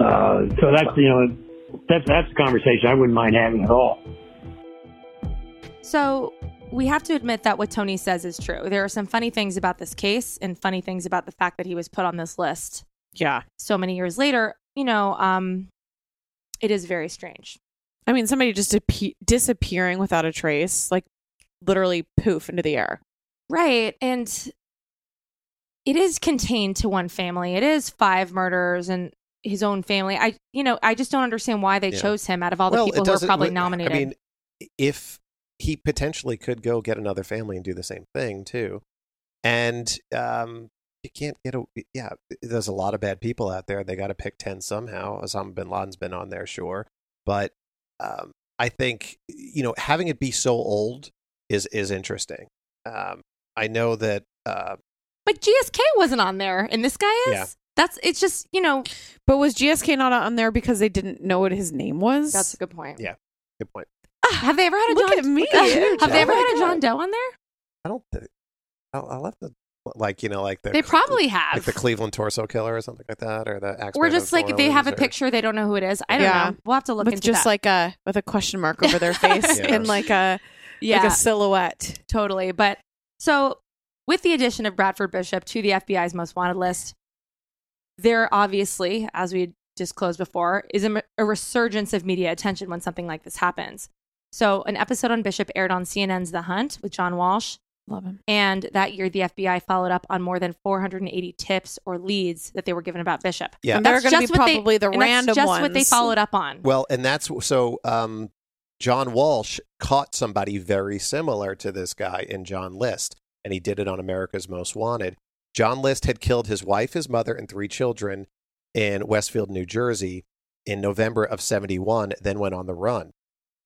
Speaker 8: Uh, so that's you know that's that's a conversation I wouldn't mind having at all.
Speaker 3: So we have to admit that what Tony says is true. There are some funny things about this case and funny things about the fact that he was put on this list.
Speaker 9: Yeah.
Speaker 3: So many years later, you know, um, it is very strange.
Speaker 9: I mean, somebody just appe- disappearing without a trace, like literally poof into the air.
Speaker 3: Right. And it is contained to one family. It is five murders and his own family. I, you know, I just don't understand why they
Speaker 10: Yeah.
Speaker 3: chose him out of all the
Speaker 10: Well,
Speaker 3: people who are
Speaker 10: doesn't-
Speaker 3: probably
Speaker 10: I
Speaker 3: nominated.
Speaker 10: mean, if he potentially could go get another family and do the same thing too, and um, you can't get a yeah. There's a lot of bad people out there. They got to pick ten somehow. Osama bin Laden's been on there, sure, but um, I think you know having it be so old is is interesting. Um, I know that uh,
Speaker 3: But GSK wasn't on there, and this guy is.
Speaker 10: Yeah.
Speaker 3: That's it's just you know.
Speaker 9: But was GSK not on there because they didn't know what his name was?
Speaker 3: That's a good point.
Speaker 10: yeah, good point.
Speaker 3: Have they ever had a
Speaker 9: Look
Speaker 3: John?
Speaker 9: at me.
Speaker 3: Have they ever had a John Doe on there?
Speaker 10: I don't. Think, I'll, I'll have to like you know like the
Speaker 3: They probably have.
Speaker 10: like the Cleveland Torso Killer or something like that, or the Axeman
Speaker 3: Or just like
Speaker 10: New
Speaker 3: if they have a
Speaker 10: or-
Speaker 3: picture, they don't know who it is. I don't
Speaker 9: Yeah.
Speaker 3: know. We'll have to look
Speaker 9: with
Speaker 3: into
Speaker 9: just
Speaker 3: that.
Speaker 9: like a with a question mark over their face
Speaker 10: Yeah.
Speaker 9: and like a
Speaker 3: yeah,
Speaker 9: like a silhouette.
Speaker 3: totally. But so with the addition of Bradford Bishop to the FBI's most wanted list, there obviously, as we disclosed before, is a, a resurgence of media attention when something like this happens. So an episode on Bishop aired on CNN's The Hunt with John Walsh.
Speaker 9: Love him.
Speaker 3: And that year, the FBI followed up on more than 480 tips or leads that they were given about Bishop.
Speaker 10: Yeah.
Speaker 9: And they're
Speaker 3: That's
Speaker 9: going to
Speaker 3: just
Speaker 9: be
Speaker 3: what they-
Speaker 9: probably the
Speaker 3: and that's
Speaker 9: random
Speaker 3: just
Speaker 9: ones.
Speaker 3: what they followed up on.
Speaker 10: Well, and that's so. Um, John Walsh caught somebody very similar to this guy in John List, and he did it on America's Most Wanted. John List had killed his wife, his mother, and three children in Westfield, New Jersey, in November of '71. Then went on the run,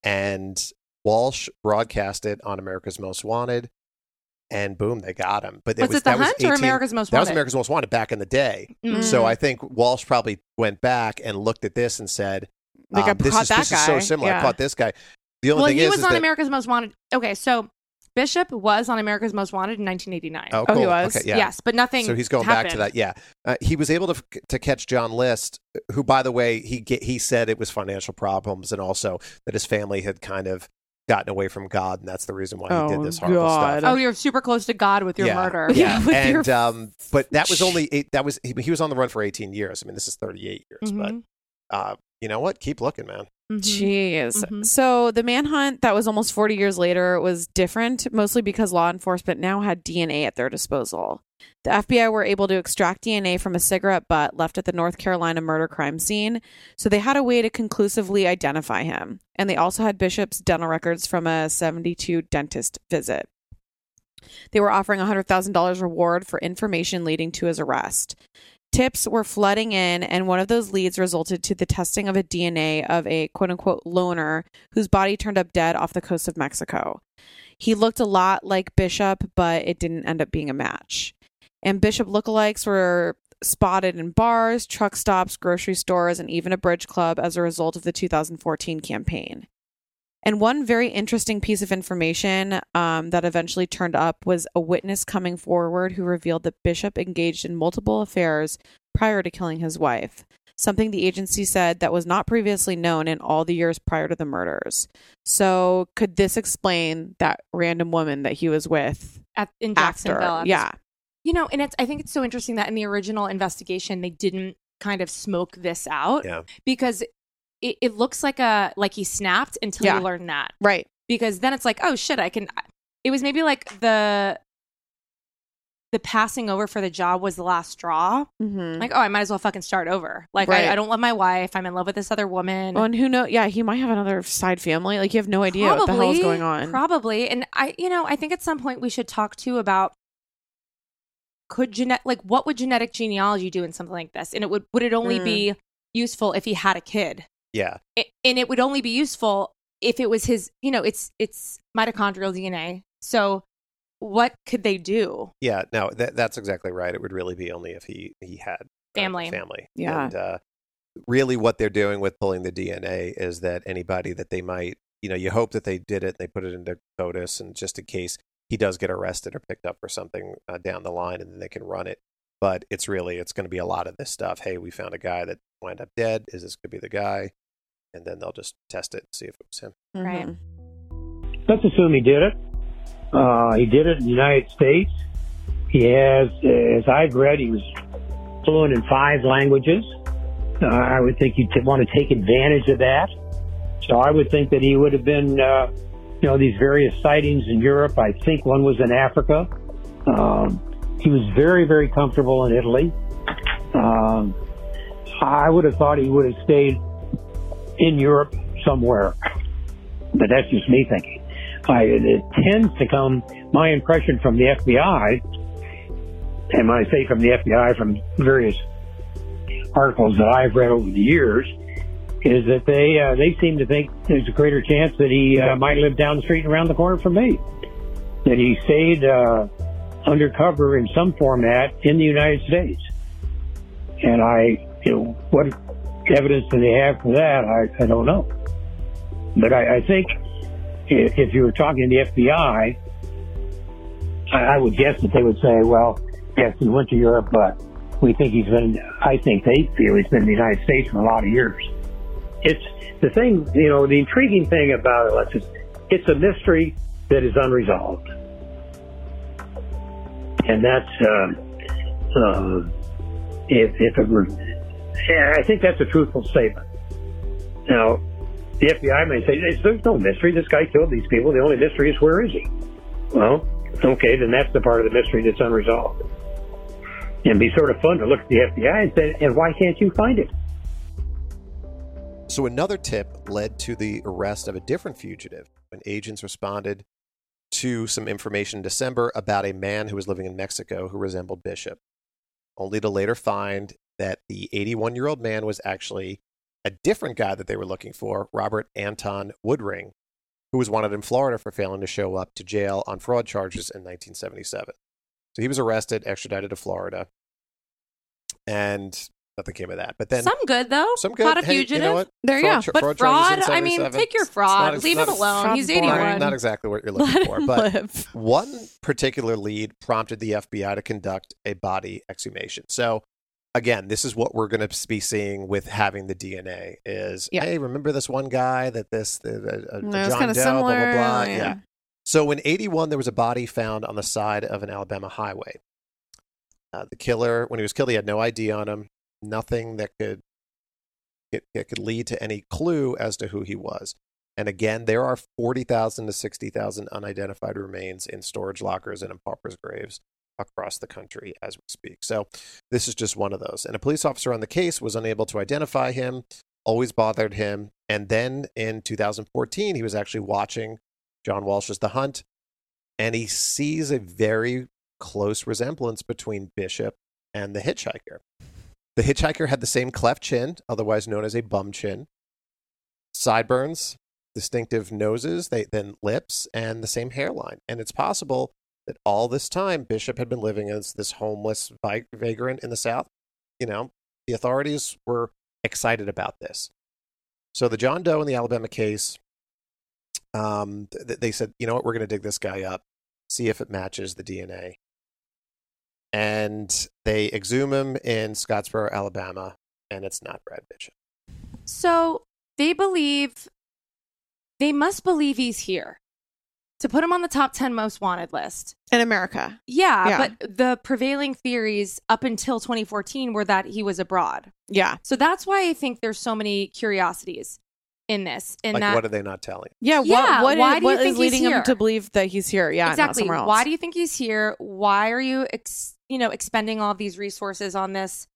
Speaker 10: and Walsh broadcast it on America's Most Wanted, and boom, they got him. But
Speaker 3: Was
Speaker 10: was
Speaker 3: it The
Speaker 10: that was
Speaker 3: Hunt or America's Most Wanted?
Speaker 10: That was? America's Most Wanted back in the day.
Speaker 3: Mm.
Speaker 10: So I think Walsh probably went back and looked at this and said,
Speaker 9: Like, I
Speaker 10: um, "This is
Speaker 9: that
Speaker 10: this is so similar. I caught this guy." The only
Speaker 3: well,
Speaker 10: thing
Speaker 3: he
Speaker 10: is,
Speaker 3: was
Speaker 10: is
Speaker 3: on America's Most Wanted. Okay, so Bishop was on America's Most Wanted in 1989.
Speaker 10: Oh,
Speaker 9: Oh, he was?
Speaker 10: Okay, yeah.
Speaker 3: Yes, but nothing.
Speaker 10: So he's going back to that. Yeah, uh, he was able to to catch John List, who, by the way, he get, he said it was financial problems and also that his family had kind of gotten away from God, and that's the reason why he
Speaker 9: Oh,
Speaker 10: did this horrible
Speaker 9: God.
Speaker 10: stuff.
Speaker 3: Oh, you're super close to God with your
Speaker 10: yeah,
Speaker 3: murder.
Speaker 10: Yeah,
Speaker 9: with
Speaker 10: and
Speaker 9: your-
Speaker 10: um, but that was only eight, that was he, he was on the run for 18 years. I mean, this is 38 years,
Speaker 3: Mhm.
Speaker 10: but uh, you know what? Keep looking, man.
Speaker 3: Mhm.
Speaker 9: Jeez.
Speaker 3: Mhm.
Speaker 9: So the manhunt that was almost 40 years later was different, mostly because law enforcement now had DNA at their disposal. The FBI were able to extract DNA from a cigarette butt left at the North Carolina murder crime scene, so they had a way to conclusively identify him. And they also had Bishop's dental records from a 72 dentist visit. They were offering a $100,000 reward for information leading to his arrest. Tips were flooding in, and one of those leads resulted to the testing of a DNA of a quote unquote loner whose body turned up dead off the coast of Mexico. He looked a lot like Bishop, but it didn't end up being a match. And Bishop lookalikes were spotted in bars, truck stops, grocery stores, and even a bridge club as a result of the 2014 campaign. And one very interesting piece of information um, that eventually turned up was a witness coming forward who revealed that Bishop engaged in multiple affairs prior to killing his wife, something the agency said that was not previously known in all the years prior to the murders. So, could this explain that random woman that he was with
Speaker 3: At, in? Jacksonville. at this-
Speaker 9: Yeah.
Speaker 3: You know, and it's. I think it's so interesting that in the original investigation they didn't kind of smoke this out
Speaker 10: Yeah.
Speaker 3: because it, it looks like a like he snapped until
Speaker 9: Yeah.
Speaker 3: you learn that
Speaker 9: Right.
Speaker 3: because then it's like oh shit I can. It was maybe like the the passing over for the job was the last straw.
Speaker 9: Mm-hmm.
Speaker 3: Like oh I might as well fucking start over. Like
Speaker 9: Right.
Speaker 3: I, I don't love my wife. I'm in love with this other woman.
Speaker 9: Well, and who knows? Yeah, he might have another side family. Like, you have no idea what the hell is going on.
Speaker 3: Probably. And I, you know, I think at some point we should talk too about could genet like what would genetic genealogy do in something like this? And it would would it only
Speaker 9: Mm.
Speaker 3: be useful if he had a kid?
Speaker 10: Yeah,
Speaker 3: It, and it would only be useful if it was his, you know, it's it's mitochondrial DNA. So what could they do?
Speaker 10: yeah. No, that, that's exactly right. It would really be only if he he had uh,
Speaker 3: Family.
Speaker 10: family.
Speaker 9: Yeah.
Speaker 10: And uh, really, what they're doing with pulling the DNA is that anybody that they might, you know, you hope that they did it, and they put it into CODIS, and just in case he does get arrested or picked up for something uh, down the line, and then they can run it. But it's really, it's going to be a lot of this stuff. Hey, we found a guy that wound up dead. Is this going to be the guy? And then they'll just test it and see if it was him.
Speaker 3: Right.
Speaker 9: Mhm.
Speaker 8: Let's assume he did it. Uh, he did it in the United States. He has, as I've read, he was fluent in five languages. Uh, I would think you'd t- want to take advantage of that. So I would think that he would have been, uh, you know, these various sightings in Europe. I think one was in Africa. Um, he was very, very comfortable in Italy. Um, I would have thought he would have stayed in Europe somewhere. But that's just me thinking. I, it tends to come, my impression from the FBI, and when I say from the FBI, from various articles that I've read over the years, is that they uh, they seem to think there's a greater chance that he uh, might live down the street and around the corner from me. That he stayed uh, undercover in some format in the United States. And I, you know, what evidence do they have for that? I, I don't know. But I, I think if, if you were talking to the FBI, I, I would guess that they would say, well, yes, he went to Europe, but we think he's been, I think they feel he's been in the United States for a lot of years. It's the thing, you know, the intriguing thing about it, it's a mystery that is unresolved. And that's, uh, uh, if, if it were, yeah, I think that's a truthful statement. Now, the FBI may say, there's no mystery. This guy killed these people. The only mystery is where is he? Well, okay, then that's the part of the mystery that's unresolved. And be sort of fun to look at the FBI and say, and why can't you find it?
Speaker 10: So another tip led to the arrest of a different fugitive when agents responded to some information in December about a man who was living in Mexico who resembled Bishop, only to later find that the 81 year old man was actually a different guy that they were looking for, Robert Anton Woodring, who was wanted in Florida for failing to show up to jail on fraud charges in 1977. So he was arrested, extradited to Florida, and nothing came of that. But then
Speaker 3: some good though.
Speaker 10: Some good.
Speaker 3: Not a
Speaker 10: Hey, you
Speaker 3: fugitive.
Speaker 10: know what?
Speaker 3: There you
Speaker 10: Fraud
Speaker 3: go. But
Speaker 10: fraud
Speaker 3: fraud. I mean, take your fraud.
Speaker 10: not-
Speaker 3: Leave it alone.
Speaker 9: fraud
Speaker 3: He's 81.
Speaker 10: Not exactly what you're looking
Speaker 9: him
Speaker 10: for, but
Speaker 9: live.
Speaker 10: one particular lead prompted the FBI to conduct a body exhumation. So, again, this is what we're going to be seeing with having the DNA. Is
Speaker 9: Yeah.
Speaker 10: hey, remember this one guy that this the, uh, uh,
Speaker 9: No,
Speaker 10: John Doe, blah blah blah.
Speaker 9: yeah.
Speaker 10: Yeah. So in '81, there was a body found on the side of an Alabama highway. Uh, the killer, when he was killed, he had no ID on him, nothing that could it, it could lead to any clue as to who he was. And again, there are 40,000 to 60,000 unidentified remains in storage lockers and in paupers' graves across the country as we speak. So this is just one of those. And a police officer on the case was unable to identify him, always bothered him. And then in 2014, he was actually watching John Walsh's The Hunt, and he sees a very close resemblance between Bishop and the hitchhiker. The hitchhiker had the same cleft chin, otherwise known as a bum chin, sideburns, distinctive noses, they, then lips, and the same hairline. And it's possible that all this time Bishop had been living as this homeless vagrant in the South. You know, the authorities were excited about this. So the John Doe in the Alabama case, um, th- they said, you know what, we're going to dig this guy up, see if it matches the DNA. And they exhume him in Scottsboro, Alabama, and it's not Brad Bishop.
Speaker 3: So they believe, they must believe he's here to put him on the top 10 most wanted list.
Speaker 9: in America.
Speaker 3: Yeah,
Speaker 9: Yeah.
Speaker 3: but the prevailing theories up until 2014 were that he was abroad.
Speaker 9: Yeah.
Speaker 3: So that's why I think there's so many curiosities in this. In
Speaker 10: like,
Speaker 3: that,
Speaker 10: what are they not telling?
Speaker 9: Yeah.
Speaker 3: Yeah,
Speaker 9: What, what
Speaker 3: why
Speaker 9: is,
Speaker 3: do you
Speaker 9: what
Speaker 3: think
Speaker 9: is
Speaker 3: he's
Speaker 9: leading him to believe that he's here? Yeah. Not
Speaker 3: exactly.
Speaker 9: somewhere else.
Speaker 3: Why do you think he's here? Why are you, ex- you know, expending all these resources on this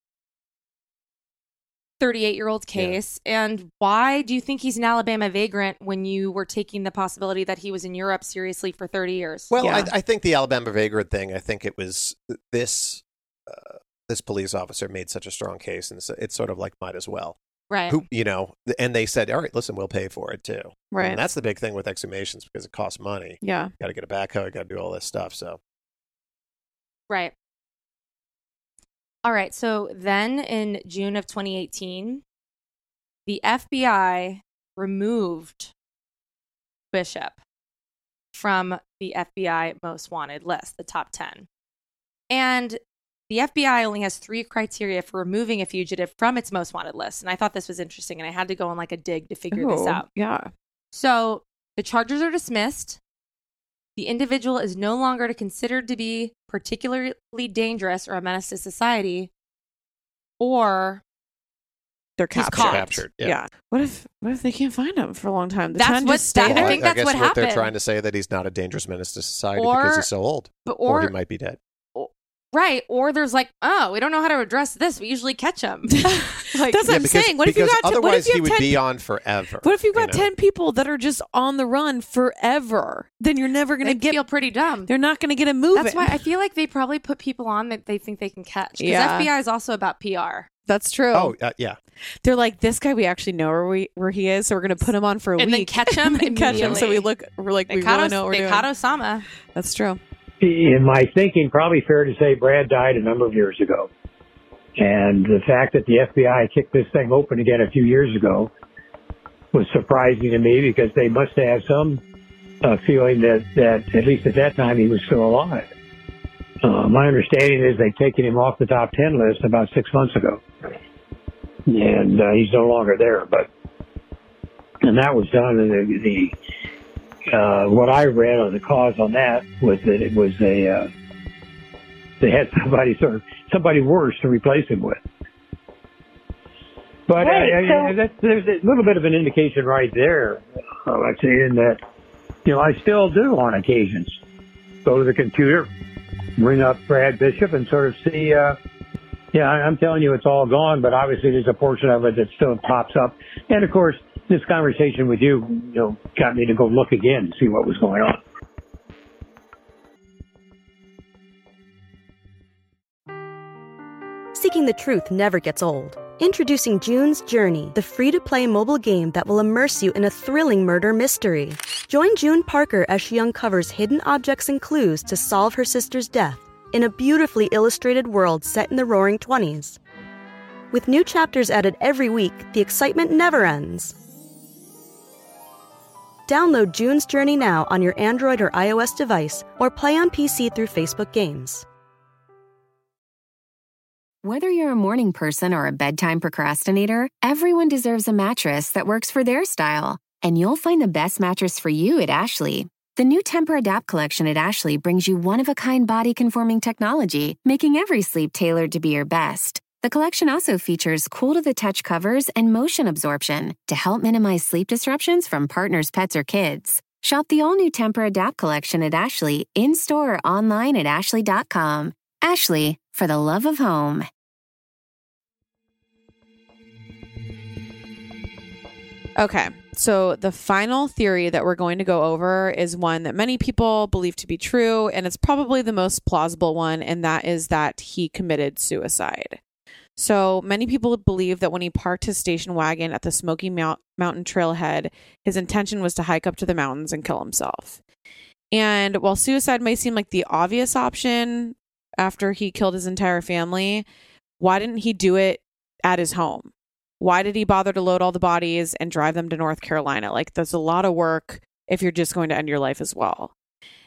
Speaker 3: 38 year old case? And why do you think he's an Alabama vagrant when you were taking the possibility that he was in Europe seriously for 30 years?
Speaker 10: Well, I, I think the Alabama vagrant thing. I think it was this uh, this police officer made such a strong case, and it's, it's sort of like might as well.
Speaker 3: Right.
Speaker 10: Who you know, and they said, all right, listen, we'll pay for it too.
Speaker 9: Right.
Speaker 10: And that's the big thing with exhumations because it costs money.
Speaker 9: Yeah.
Speaker 10: Got to get a backhoe. Got to do all this stuff. So
Speaker 3: Right. All right. So then in June of 2018, the FBI removed Bishop from the FBI most wanted list, the top 10. And the FBI only has three criteria for removing a fugitive from its most wanted list. And I thought this was interesting, and I had to go on like a dig to figure this
Speaker 9: oh,
Speaker 3: out.
Speaker 9: Yeah.
Speaker 3: So the charges are dismissed. The individual is no longer considered to be particularly dangerous or a menace to society, or
Speaker 9: They're captured.
Speaker 3: caught.
Speaker 10: captured. Yeah.
Speaker 9: Yeah. What if what if they can't find him for a long time? The
Speaker 3: That's
Speaker 9: ten
Speaker 3: what-
Speaker 9: just stay
Speaker 3: that- I
Speaker 9: there?
Speaker 3: think that's
Speaker 10: guess
Speaker 3: what
Speaker 10: they're trying to say that he's not a dangerous menace to society
Speaker 3: Or-
Speaker 10: because he's so old,
Speaker 3: but-
Speaker 10: or, he might be dead.
Speaker 3: Right, or there's like, oh, we don't know how to address this. We usually catch them. like,
Speaker 9: That's what I'm
Speaker 10: because,
Speaker 9: saying. What if you
Speaker 10: because
Speaker 9: got ten, what
Speaker 10: otherwise
Speaker 9: if you
Speaker 10: he
Speaker 9: have
Speaker 10: would
Speaker 9: 10
Speaker 10: be on forever.
Speaker 9: What if you've
Speaker 10: you
Speaker 9: got
Speaker 10: know?
Speaker 9: ten people that are just on the run forever? Then you're never going to
Speaker 3: they
Speaker 9: get.
Speaker 3: feel pretty dumb.
Speaker 9: They're not going to get a move.
Speaker 3: That's why I feel like they probably put people on that they think they can catch. Because
Speaker 9: Yeah.
Speaker 3: FBI is also about PR.
Speaker 9: That's true.
Speaker 10: Oh, uh, yeah.
Speaker 9: They're like, this guy, we actually know where we where he is, so we're gonna put him on for a week.
Speaker 3: And then
Speaker 9: week
Speaker 3: catch him
Speaker 9: And catch him. So we
Speaker 3: immediately.
Speaker 9: look, we're like,
Speaker 3: They
Speaker 9: we
Speaker 3: caught
Speaker 9: really
Speaker 3: Os-
Speaker 9: know what we're
Speaker 3: they
Speaker 9: doing.
Speaker 3: caught Osama.
Speaker 9: That's true.
Speaker 8: In my thinking, probably fair to say Brad died a number of years ago. And the fact that the FBI kicked this thing open again a few years ago was surprising to me because they must have some uh, feeling that, that at least at that time he was still alive. Uh, my understanding is they'd taken him off the top 10 list about six months ago. And uh, he's no longer there, but, and that was done in the, the uh, what I read on the cause on that was that it was a, uh, they had somebody sort of, somebody worse to replace him with. But
Speaker 7: Right,
Speaker 8: I, I,
Speaker 7: so-
Speaker 8: that's, there's a little bit of an indication right there, uh, I'd say, in that, you know, I still do on occasions go to the computer, bring up Brad Bishop and sort of see, uh, yeah, I'm telling you it's all gone, but obviously there's a portion of it that still pops up. And of course, this conversation with you, you know, got me to go look again and see what was going on.
Speaker 15: Seeking the truth never gets old. Introducing June's Journey, the free to play mobile game that will immerse you in a thrilling murder mystery. Join June Parker as she uncovers hidden objects and clues to solve her sister's death in a beautifully illustrated world set in the roaring 20s. With new chapters added every week, the excitement never ends. Download June's Journey now on your Android or iOS device or play on PC through Facebook Games.
Speaker 16: Whether you're a morning person or a bedtime procrastinator, everyone deserves a mattress that works for their style. And you'll find the best mattress for you at Ashley. The new Tempur-Adapt collection at Ashley brings you one of a kind body conforming technology, making every sleep tailored to be your best. The collection also features cool to the touch covers and motion absorption to help minimize sleep disruptions from partners, pets, or kids. Shop the all new Tempur-Adapt collection at Ashley in store or online at ashley.com. Ashley, for the love of home.
Speaker 9: Okay. So the final theory that we're going to go over is one that many people believe to be true, and it's probably the most plausible one, and that is that he committed suicide. So many people believe that when he parked his station wagon at the Smoky Mount- Mountain trailhead, his intention was to hike up to the mountains and kill himself. And while suicide may seem like the obvious option after he killed his entire family, why didn't he do it at his home? Why did he bother to load all the bodies and drive them to North Carolina? Like, that's a lot of work if you're just going to end your life as well.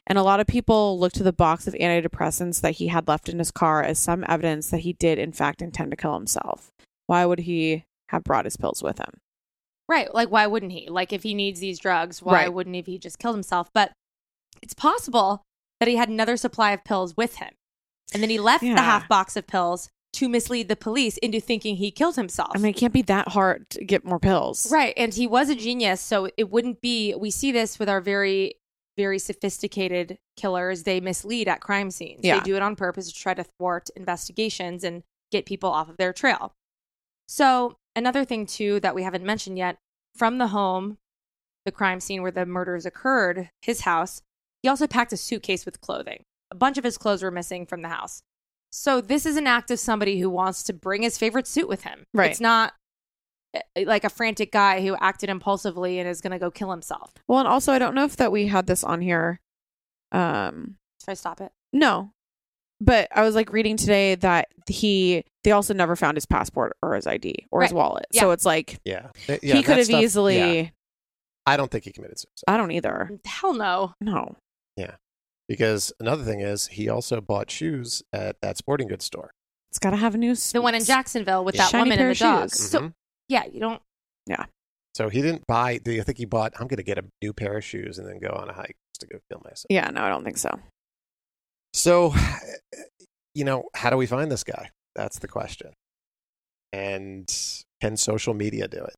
Speaker 9: And a lot of people look to the box of antidepressants that he had left in his car as some evidence that he did, in fact, intend to kill himself. Why would he have brought his pills with him?
Speaker 3: Right. Like, why wouldn't he? Like, if he needs these drugs, why
Speaker 9: Right.
Speaker 3: wouldn't he, he just killed himself? But it's possible that he had another supply of pills with him. And then he left
Speaker 9: Yeah.
Speaker 3: the half box of pills to mislead the police into thinking he killed himself.
Speaker 9: I mean, it can't be that hard to get more pills.
Speaker 3: Right. And he was a genius. So it wouldn't be, we see this with our very, very sophisticated killers. They mislead at crime scenes.
Speaker 9: Yeah.
Speaker 3: They do it on purpose to try to thwart investigations and get people off of their trail. So, another thing, too, that we haven't mentioned yet from the home, the crime scene where the murders occurred, his house, he also packed a suitcase with clothing. A bunch of his clothes were missing from the house. So, this is an act of somebody who wants to bring his favorite suit with him.
Speaker 9: Right.
Speaker 3: It's not like a frantic guy who acted impulsively and is going to go kill himself.
Speaker 9: Well, and also, I don't know if that we had this on here. Um,
Speaker 3: Should I stop it?
Speaker 9: no, but I was like reading today that he they also never found his passport or his ID or his wallet.
Speaker 3: Yeah.
Speaker 9: So it's like
Speaker 10: Yeah. Th- yeah,
Speaker 9: he could have
Speaker 10: stuff-
Speaker 9: easily.
Speaker 10: yeah. I don't think he committed suicide.
Speaker 9: I don't either.
Speaker 3: Hell no.
Speaker 9: No.
Speaker 10: Yeah. Because another thing is, he also bought shoes at that sporting goods store.
Speaker 9: It's got to have a new. s-
Speaker 3: The one in Jacksonville with
Speaker 10: Yeah.
Speaker 3: that
Speaker 9: Shiny
Speaker 3: woman
Speaker 9: pair
Speaker 3: and the
Speaker 9: of
Speaker 3: dog.
Speaker 9: shoes.
Speaker 3: So. Yeah, you don't.
Speaker 9: Yeah.
Speaker 10: So he didn't buy. Do you think he bought? I'm going to get a new pair of shoes and then go on a hike just to go kill myself.
Speaker 9: Yeah. No, I don't think so.
Speaker 10: So, you know, how do we find this guy? That's the question. And can social media do it?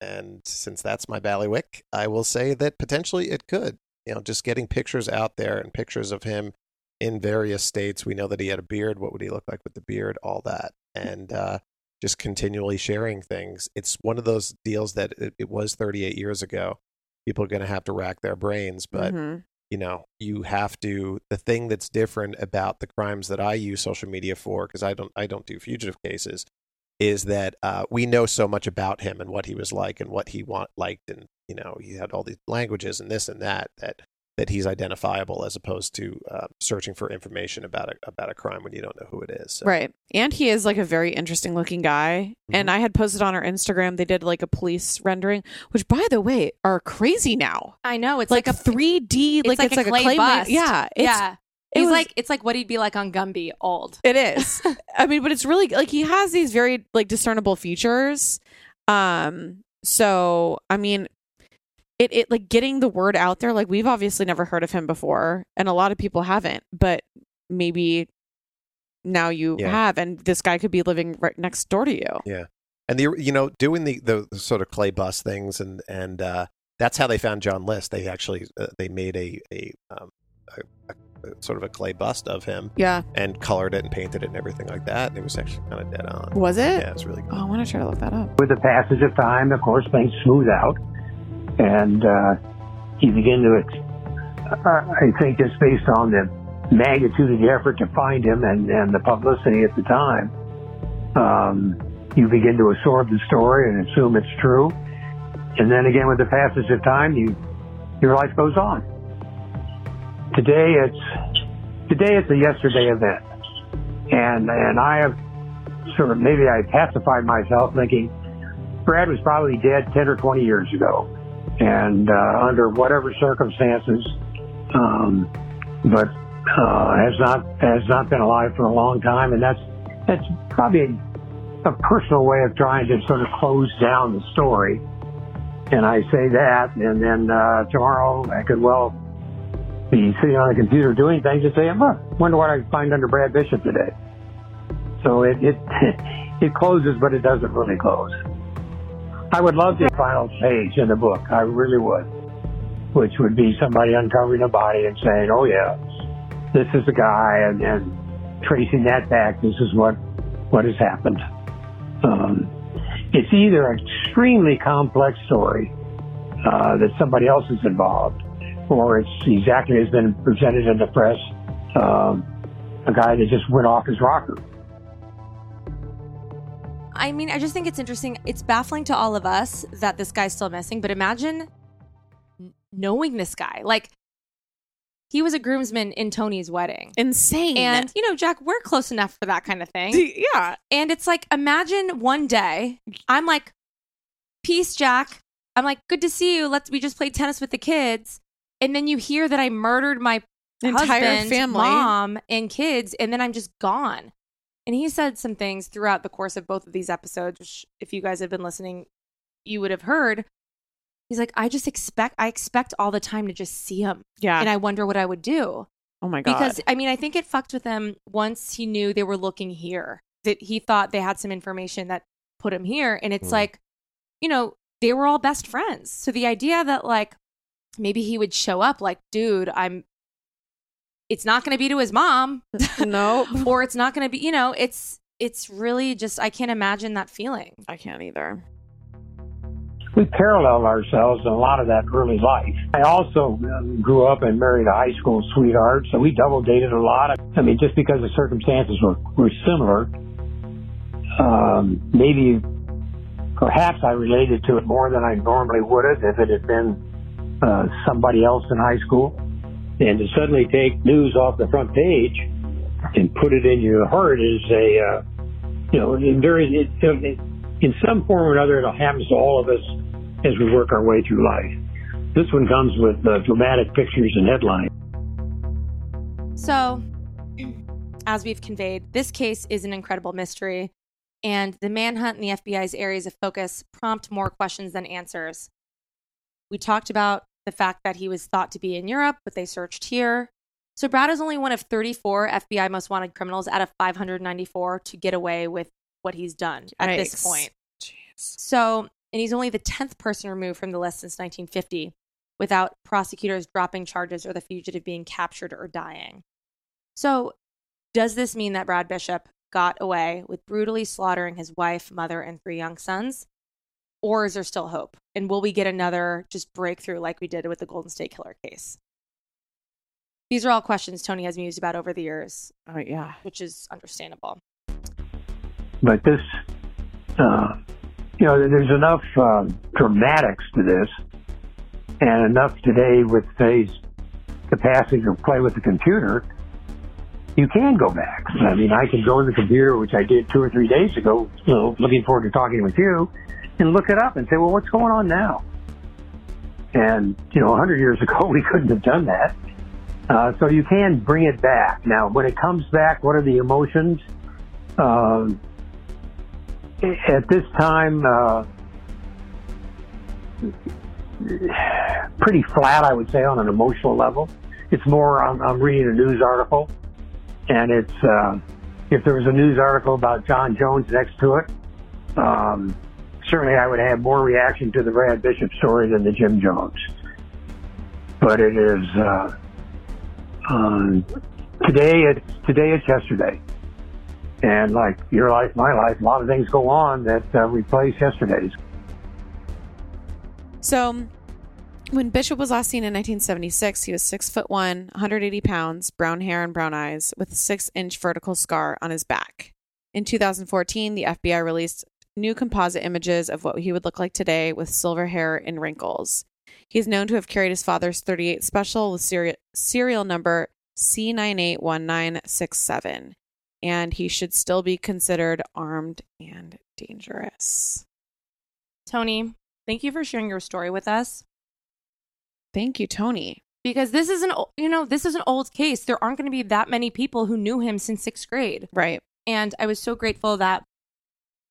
Speaker 10: And since that's my ballywick, I will say that potentially it could. You know, just getting pictures out there and pictures of him in various states. We know that he had a beard. What would he look like with the beard? All that. And uh, just continually sharing things. It's one of those deals that it, it was 38 years ago. People are going to have to rack their brains, but
Speaker 9: Mhm.
Speaker 10: you know, you have to. The thing that's different about the crimes that I use social media for, because I don't, I don't do fugitive cases, is that uh, we know so much about him and what he was like and what he want liked and you know he had all these languages and this and that that that he's identifiable as opposed to uh, searching for information about a about a crime when you don't know who it is. So.
Speaker 9: Right. And he is like a very interesting looking guy.
Speaker 10: Mm-hmm.
Speaker 9: And I had posted on our Instagram, they did like a police rendering, which by the way are crazy now.
Speaker 3: I know it's
Speaker 9: like,
Speaker 3: like,
Speaker 9: a 3D,
Speaker 3: it's
Speaker 9: like,
Speaker 3: like
Speaker 9: it's
Speaker 3: a
Speaker 9: like
Speaker 3: clay
Speaker 9: a clay ma-
Speaker 3: bust.
Speaker 9: Yeah. It's,
Speaker 3: yeah.
Speaker 9: it
Speaker 3: He's
Speaker 9: was-
Speaker 3: like it's like what he'd be like on Gumby old.
Speaker 9: It is. I mean, but it's really like he has these very like discernible features. Um so I mean it it like getting the word out there like we've obviously never heard of him before and a lot of people haven't, but maybe now you
Speaker 10: Yeah.
Speaker 9: have and this guy could be living right next door to you.
Speaker 10: Yeah, and the you know doing the the, the sort of clay bust things and and uh, that's how they found John List. They actually uh, they made a a, um, a, a a sort of a clay bust of him.
Speaker 9: Yeah.
Speaker 10: and colored it and painted it and everything like that. And it was actually kind of dead on.
Speaker 9: Was it?
Speaker 10: Yeah, it was really good.
Speaker 9: Oh, I want to try to look that up.
Speaker 8: With the passage of time, of course, things smooth out, and uh, you begin to. Uh, I think just based on the magnitude of the effort to find him and, and the publicity at the time, um, you begin to absorb the story and assume it's true. And then again, with the passage of time, you your life goes on. Today, it's today it's a yesterday event, and and I have sort of maybe I pacified myself thinking Brad was probably dead 10 or 20 years ago, and uh, under whatever circumstances, um, but uh, has not has not been alive for a long time, and that's that's probably a, a personal way of trying to sort of close down the story. And I say that, and then uh, tomorrow I could well be sitting on the computer doing things and saying, "Look, wonder what I find under Brad Bishop today." So it it it closes, but it doesn't really close. I would love the final page in the book. I really would, which would be somebody uncovering a body and saying, "Oh yeah, this is the guy," and, then tracing that back. This is what what has happened. Um, it's either an extremely complex story uh, that somebody else is involved, or it's exactly as been presented in the press, um, a guy that just went off his rocker.
Speaker 3: I mean, I just think it's interesting. It's baffling to all of us that this guy's still missing, but imagine knowing this guy. Like, he was a groomsman in Tony's wedding.
Speaker 9: Insane.
Speaker 3: And, you know, Jac, we're close enough for that kind of thing.
Speaker 9: Yeah.
Speaker 3: And it's like, imagine one day I'm like, peace, Jac. I'm like, good to see you. Let's, we just played tennis with the kids. And then you hear that I murdered my
Speaker 9: Entire
Speaker 3: husband,
Speaker 9: family.
Speaker 3: mom, and kids, and then I'm just gone. And he said some things throughout the course of both of these episodes, which if you guys have been listening, you would have heard. He's like, I just expect, I expect all the time to just see him.
Speaker 9: Yeah.
Speaker 3: And I wonder what I would do.
Speaker 9: Oh my god.
Speaker 3: Because, I mean, I think it fucked with him once he knew they were looking here, that he thought they had some information that put him here. And it's hmm. like, you know, they were all best friends. So the idea that, like, maybe he would show up like, dude, I'm, it's not going to be to his mom.
Speaker 9: no.
Speaker 3: or it's not going to be, you know, it's, it's really just, I can't imagine that feeling.
Speaker 9: I can't either.
Speaker 8: we paralleled ourselves in a lot of that early life. I also um, grew up and married a high school sweetheart, so we double dated a lot. I mean, just because the circumstances were, were similar, um, maybe perhaps I related to it more than I normally would have if it had been uh, somebody else in high school. And to suddenly take news off the front page and put it in your heart is a, uh, you know, in very, it, it, in some form or another, it happens to all of us as we work our way through life. This one comes with uh, dramatic pictures and headlines.
Speaker 3: So, as we've conveyed, this case is an incredible mystery, and the manhunt and the FBI's areas of focus prompt more questions than answers. We talked about the fact that he was thought to be in Europe, but they searched here. So, Brad is only one of 34 FBI most wanted criminals out of 594 to get away with what he's done at this
Speaker 9: Yikes.
Speaker 3: point. So, and he's only the 10th person removed from the list since 1950 without prosecutors dropping charges or the fugitive being captured or dying. So, does this mean that Brad Bishop got away with brutally slaughtering his wife, mother, and three young sons? Or is there still hope? And will we get another just breakthrough like we did with the Golden State Killer case? These are all questions Tony has mused about over the years,
Speaker 9: Oh yeah.
Speaker 3: which is understandable.
Speaker 8: But this Uh, you know, there's enough uh, dramatics to this, and enough today with today's capacity to play with the computer. You can go back. I mean, I can go in the computer, which I did two or three days ago. You know, looking forward to talking with you, and look it up and say, well, what's going on now? And you know, 100 years ago, we couldn't have done that. Uh, so you can bring it back. Now, when it comes back, what are the emotions? Um, at this time, uh, pretty flat, I would say, on an emotional level. It's more, I'm, I'm reading a news article, and it's, uh, if there was a news article about John Jones next to it, um, certainly I would have more reaction to the Brad Bishop story than the Jim Jones. But it is, uh, um, today, it, today it's yesterday. And like your life, my life, a lot of things go on that uh, replace yesterday's.
Speaker 9: So, when Bishop was last seen in 1976, he was six foot one, 180 pounds, brown hair and brown eyes, with a six inch vertical scar on his back. In 2014, the FBI released new composite images of what he would look like today with silver hair and wrinkles. He is known to have carried his father's 38 special with serial, serial number C981967, and he should still be considered armed and dangerous.
Speaker 3: Tony, thank you for sharing your story with us.
Speaker 9: Thank you, Tony.
Speaker 3: Because this is an you know this is an old case. There aren't going to be that many people who knew him since sixth grade,
Speaker 9: right?
Speaker 3: And I was so grateful that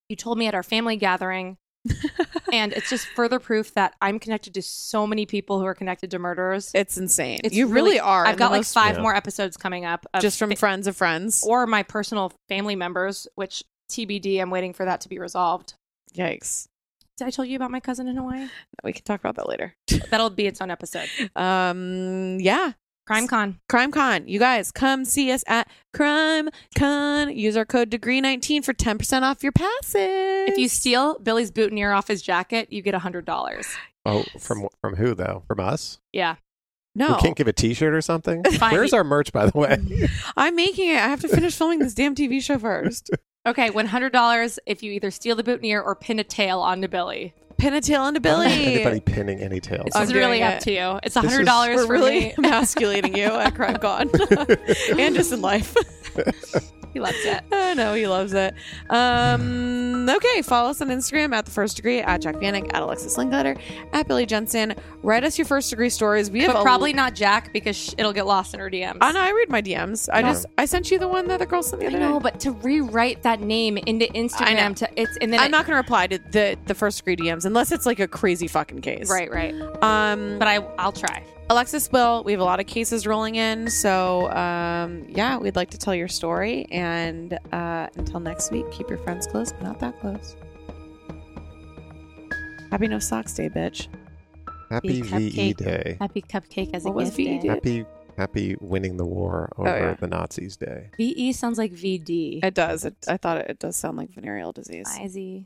Speaker 3: you told me at our family gathering, and it's just further proof that I'm connected to so many people who are connected to murderers.
Speaker 9: It's insane.
Speaker 3: It's
Speaker 9: you really, are.
Speaker 3: I've got like
Speaker 9: most-
Speaker 3: five more episodes coming up, of
Speaker 9: just from
Speaker 3: fa-
Speaker 9: friends of friends.
Speaker 3: or my personal family members, which TBD. I'm waiting for that to be resolved.
Speaker 9: Yikes!
Speaker 3: Did I tell you about my cousin in Hawaii?
Speaker 9: We can talk about that later.
Speaker 3: That'll be its own episode.
Speaker 9: Um, yeah.
Speaker 3: Crime Con.
Speaker 9: Crime Con. You guys come see us at Crime Con. Use our code degree19 for 10% off your passes.
Speaker 3: If you steal Billy's boutonniere off his jacket, you get a hundred dollars.
Speaker 10: Oh, from from who though? From us?
Speaker 3: Yeah.
Speaker 9: No.
Speaker 10: We can't give a T-shirt or something.
Speaker 3: Fine.
Speaker 10: Where's our merch, by the way?
Speaker 9: I'm making it. I have to finish filming this damn TV show first.
Speaker 3: Okay, one hundred dollars if you either steal the boutonniere or pin a tail onto Billy.
Speaker 9: Pin a tail onto
Speaker 10: I don't have
Speaker 9: Billy.
Speaker 10: Anybody pinning any tails?
Speaker 3: It's just really up to you. It's a hundred dollars.
Speaker 9: We're
Speaker 3: for
Speaker 9: really
Speaker 3: me.
Speaker 9: emasculating you at Crime Con and just in life.
Speaker 3: he loves it.
Speaker 9: I know he loves it. Um, okay, follow us on Instagram at the first degree at Jac Vanek at Alexis Linkletter at Billy Jensen. Write us your first degree stories. We have
Speaker 3: But
Speaker 9: a-
Speaker 3: probably not Jac because sh- it'll get lost in her DMs.
Speaker 9: I know. I read my DMs. I
Speaker 3: No.
Speaker 9: just I sent you the one that the girl sent the
Speaker 3: I know,
Speaker 9: day.
Speaker 3: but to rewrite that name into Instagram to it's and then
Speaker 9: I'm
Speaker 3: it-
Speaker 9: not going to reply to the the first degree DMs unless it's like a crazy fucking case.
Speaker 3: right, right.
Speaker 9: Um,
Speaker 3: But I I'll try.
Speaker 9: Alexis will. We have a lot of cases rolling in, so um, yeah, we'd like to tell your story. And uh, until next week, keep your friends close, but not that close. Happy No Socks Day, bitch.
Speaker 10: Happy VE Day.
Speaker 3: Happy cupcake as
Speaker 9: What
Speaker 3: a
Speaker 9: was
Speaker 3: gift
Speaker 9: VE
Speaker 3: day.
Speaker 9: Day?
Speaker 10: Happy Happy winning the war over
Speaker 9: yeah.
Speaker 10: the Nazis Day.
Speaker 3: VE sounds like VD.
Speaker 9: It does. It, I thought it, it does sound like venereal disease.
Speaker 3: Easy.